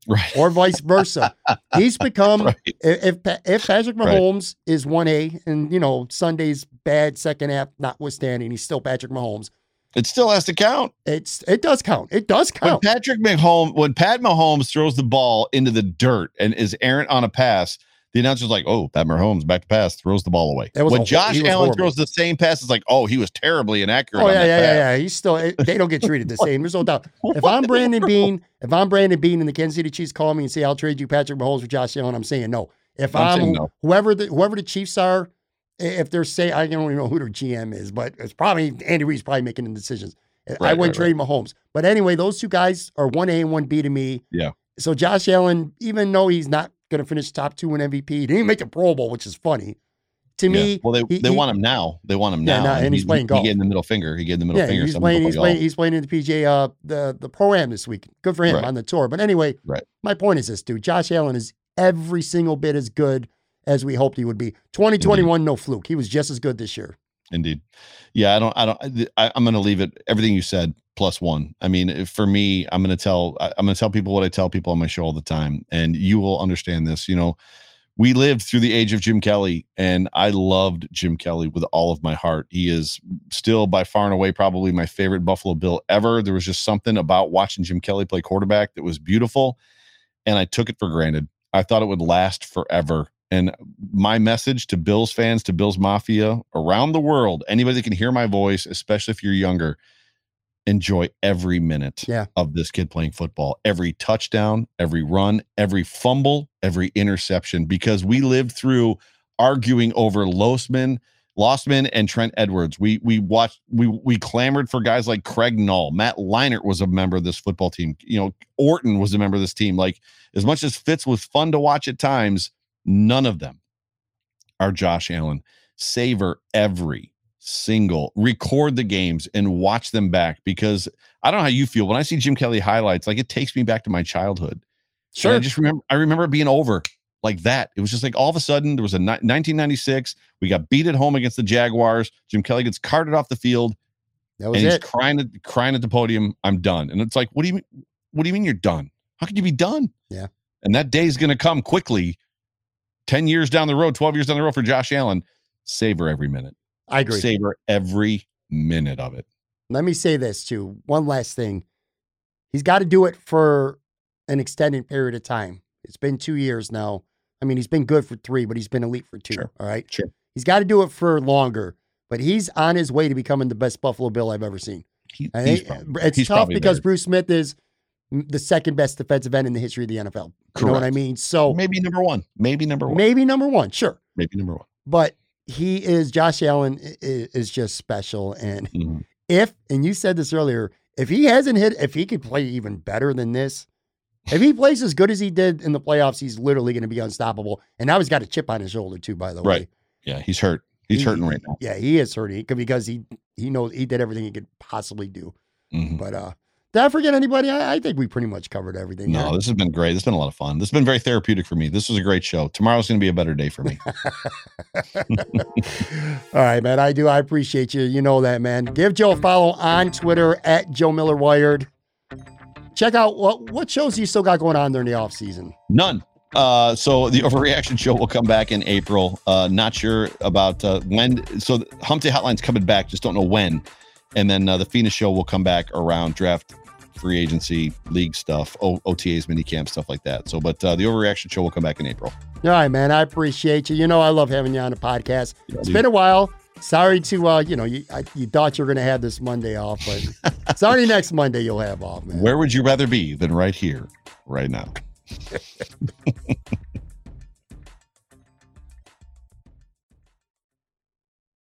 Right. or vice versa. He's become right. if if Pa- if Patrick Right. Mahomes is one A, and you know Sunday's bad second half notwithstanding, he's still Patrick Mahomes. It still has to count. It's it does count. It does When count. Patrick Mahomes, when Pat Mahomes throws the ball into the dirt and is errant on a pass, the announcer's like, "Oh, Pat Mahomes back to pass, throws the ball away." When a- Josh Allen horrible. throws the same pass, it's like, "Oh, he was terribly inaccurate." Oh on yeah, that yeah, pass. yeah, yeah. He's still. Eh, they don't get treated the same. There's no doubt. If I'm Brandon Beane, if I'm Brandon Beane and the Kansas City Chiefs call me and say I'll trade you Patrick Mahomes for Josh Allen, I'm saying no. If I'm I'm, no. whoever the whoever the Chiefs are, if they're say I don't even know who their GM is, but it's probably Andy Reid's probably making the decisions. I wouldn't right, trade Mahomes. But anyway, those two guys are one A and one B to me. Yeah. So Josh Allen, even though he's not going to finish top two in MVP, he didn't make the Pro Bowl, which is funny. To Yeah. me, well, they, he- they he- want him now. They want him Yeah, now, no, and he's he- playing golf. He gave him the middle finger. He gave the middle yeah, finger. he's playing. He's playing. golf. He's playing in the PJ uh the the pro am this week. Good for him Right. on the tour. But anyway, Right. my point is this, dude. Josh Allen is every single bit as good as we hoped he would be. 2021, no fluke. He was just as good this year. Indeed. Yeah, I don't. I don't. I, I'm going to leave it. Everything you said plus one. I mean, for me, I'm going to tell. I'm going to tell people what I tell people on my show all the time, and you will understand this. You know, we lived through the age of Jim Kelly, and I loved Jim Kelly with all of my heart. He is still by far and away probably my favorite Buffalo Bill ever. There was just something about watching Jim Kelly play quarterback that was beautiful, and I took it for granted. I thought it would last forever. And my message to Bills fans, to Bills Mafia around the world, anybody that can hear my voice, especially if you're younger, enjoy every minute Yeah. of this kid playing football. Every touchdown, every run, every fumble, every interception, because we lived through arguing over Losman, Lostman, and Trent Edwards. We we watched we we clamored for guys like Craig Nall. Matt Leinart was a member of this football team. You know, Orton was a member of this team. Like as much as Fitz was fun to watch at times, none of them are Josh Allen. Savor every single, record the games and watch them back because I don't know how you feel when I see Jim Kelly highlights. Like it takes me back to my childhood. And I just remember, I remember it being over like that. It was just like all of a sudden there was a ni- 1996. We got beat at home against the Jaguars. Jim Kelly gets carted off the field that and was he's it. crying at crying at the podium. I'm done. And it's like, what do you mean? What do you mean you're done? How could you be done? Yeah. And that day is going to come quickly. Ten years down the road, twelve years down the road for Josh Allen. Savor every minute. I agree. Savor every minute of it. Let me say this too. One last thing. He's got to do it for an extended period of time. It's been two years now. I mean, he's been good for three, but he's been elite for two. Sure. All right. Sure. He's got to do it for longer, but he's on his way to becoming the best Buffalo Bill I've ever seen. He- think probably- it's tough because there. Bruce Smith is the second best defensive end in the history of the NFL. You know what I mean? So maybe number one. Maybe number one. maybe number one, sure. Maybe number one. But he is, Josh Allen is just special. And Mhm. if, and you said this earlier, if he hasn't hit, if he could play even better than this, if he plays as good as he did in the playoffs, he's literally going to be unstoppable. And now he's got a chip on his shoulder too, by the way. Right. Yeah, he's hurt. He's He- hurting right now. Yeah, he is hurting because he he knows he did everything he could possibly do. Mhm. But uh Did I forget anybody? I, I think we pretty much covered everything. No, this has been great. This has been a lot of fun. This has been very therapeutic for me. This was a great show. Tomorrow's going to be a better day for me. All right, man. I do. I appreciate you. You know that, man. Give Joe a follow on Twitter at Joe Miller Wired. Check out what what shows you still got going on during the off season. None. Uh, so the overreaction show will come back in April. Uh, not sure about uh, when. So the Hump Day Hotline's coming back. Just don't know when. And then uh, the Phoenix show will come back around draft, free agency, league stuff, o- OTAs, mini camp stuff like that. So, but uh, the overreaction show will come back in April. All right, man. I appreciate you. You know I love having you on the podcast. Yeah, It's dude. been a while. Sorry to uh, you know, you I, you thought you were gonna have this Monday off, but sorry next Monday you'll have off, man. Where would you rather be than right here, right now?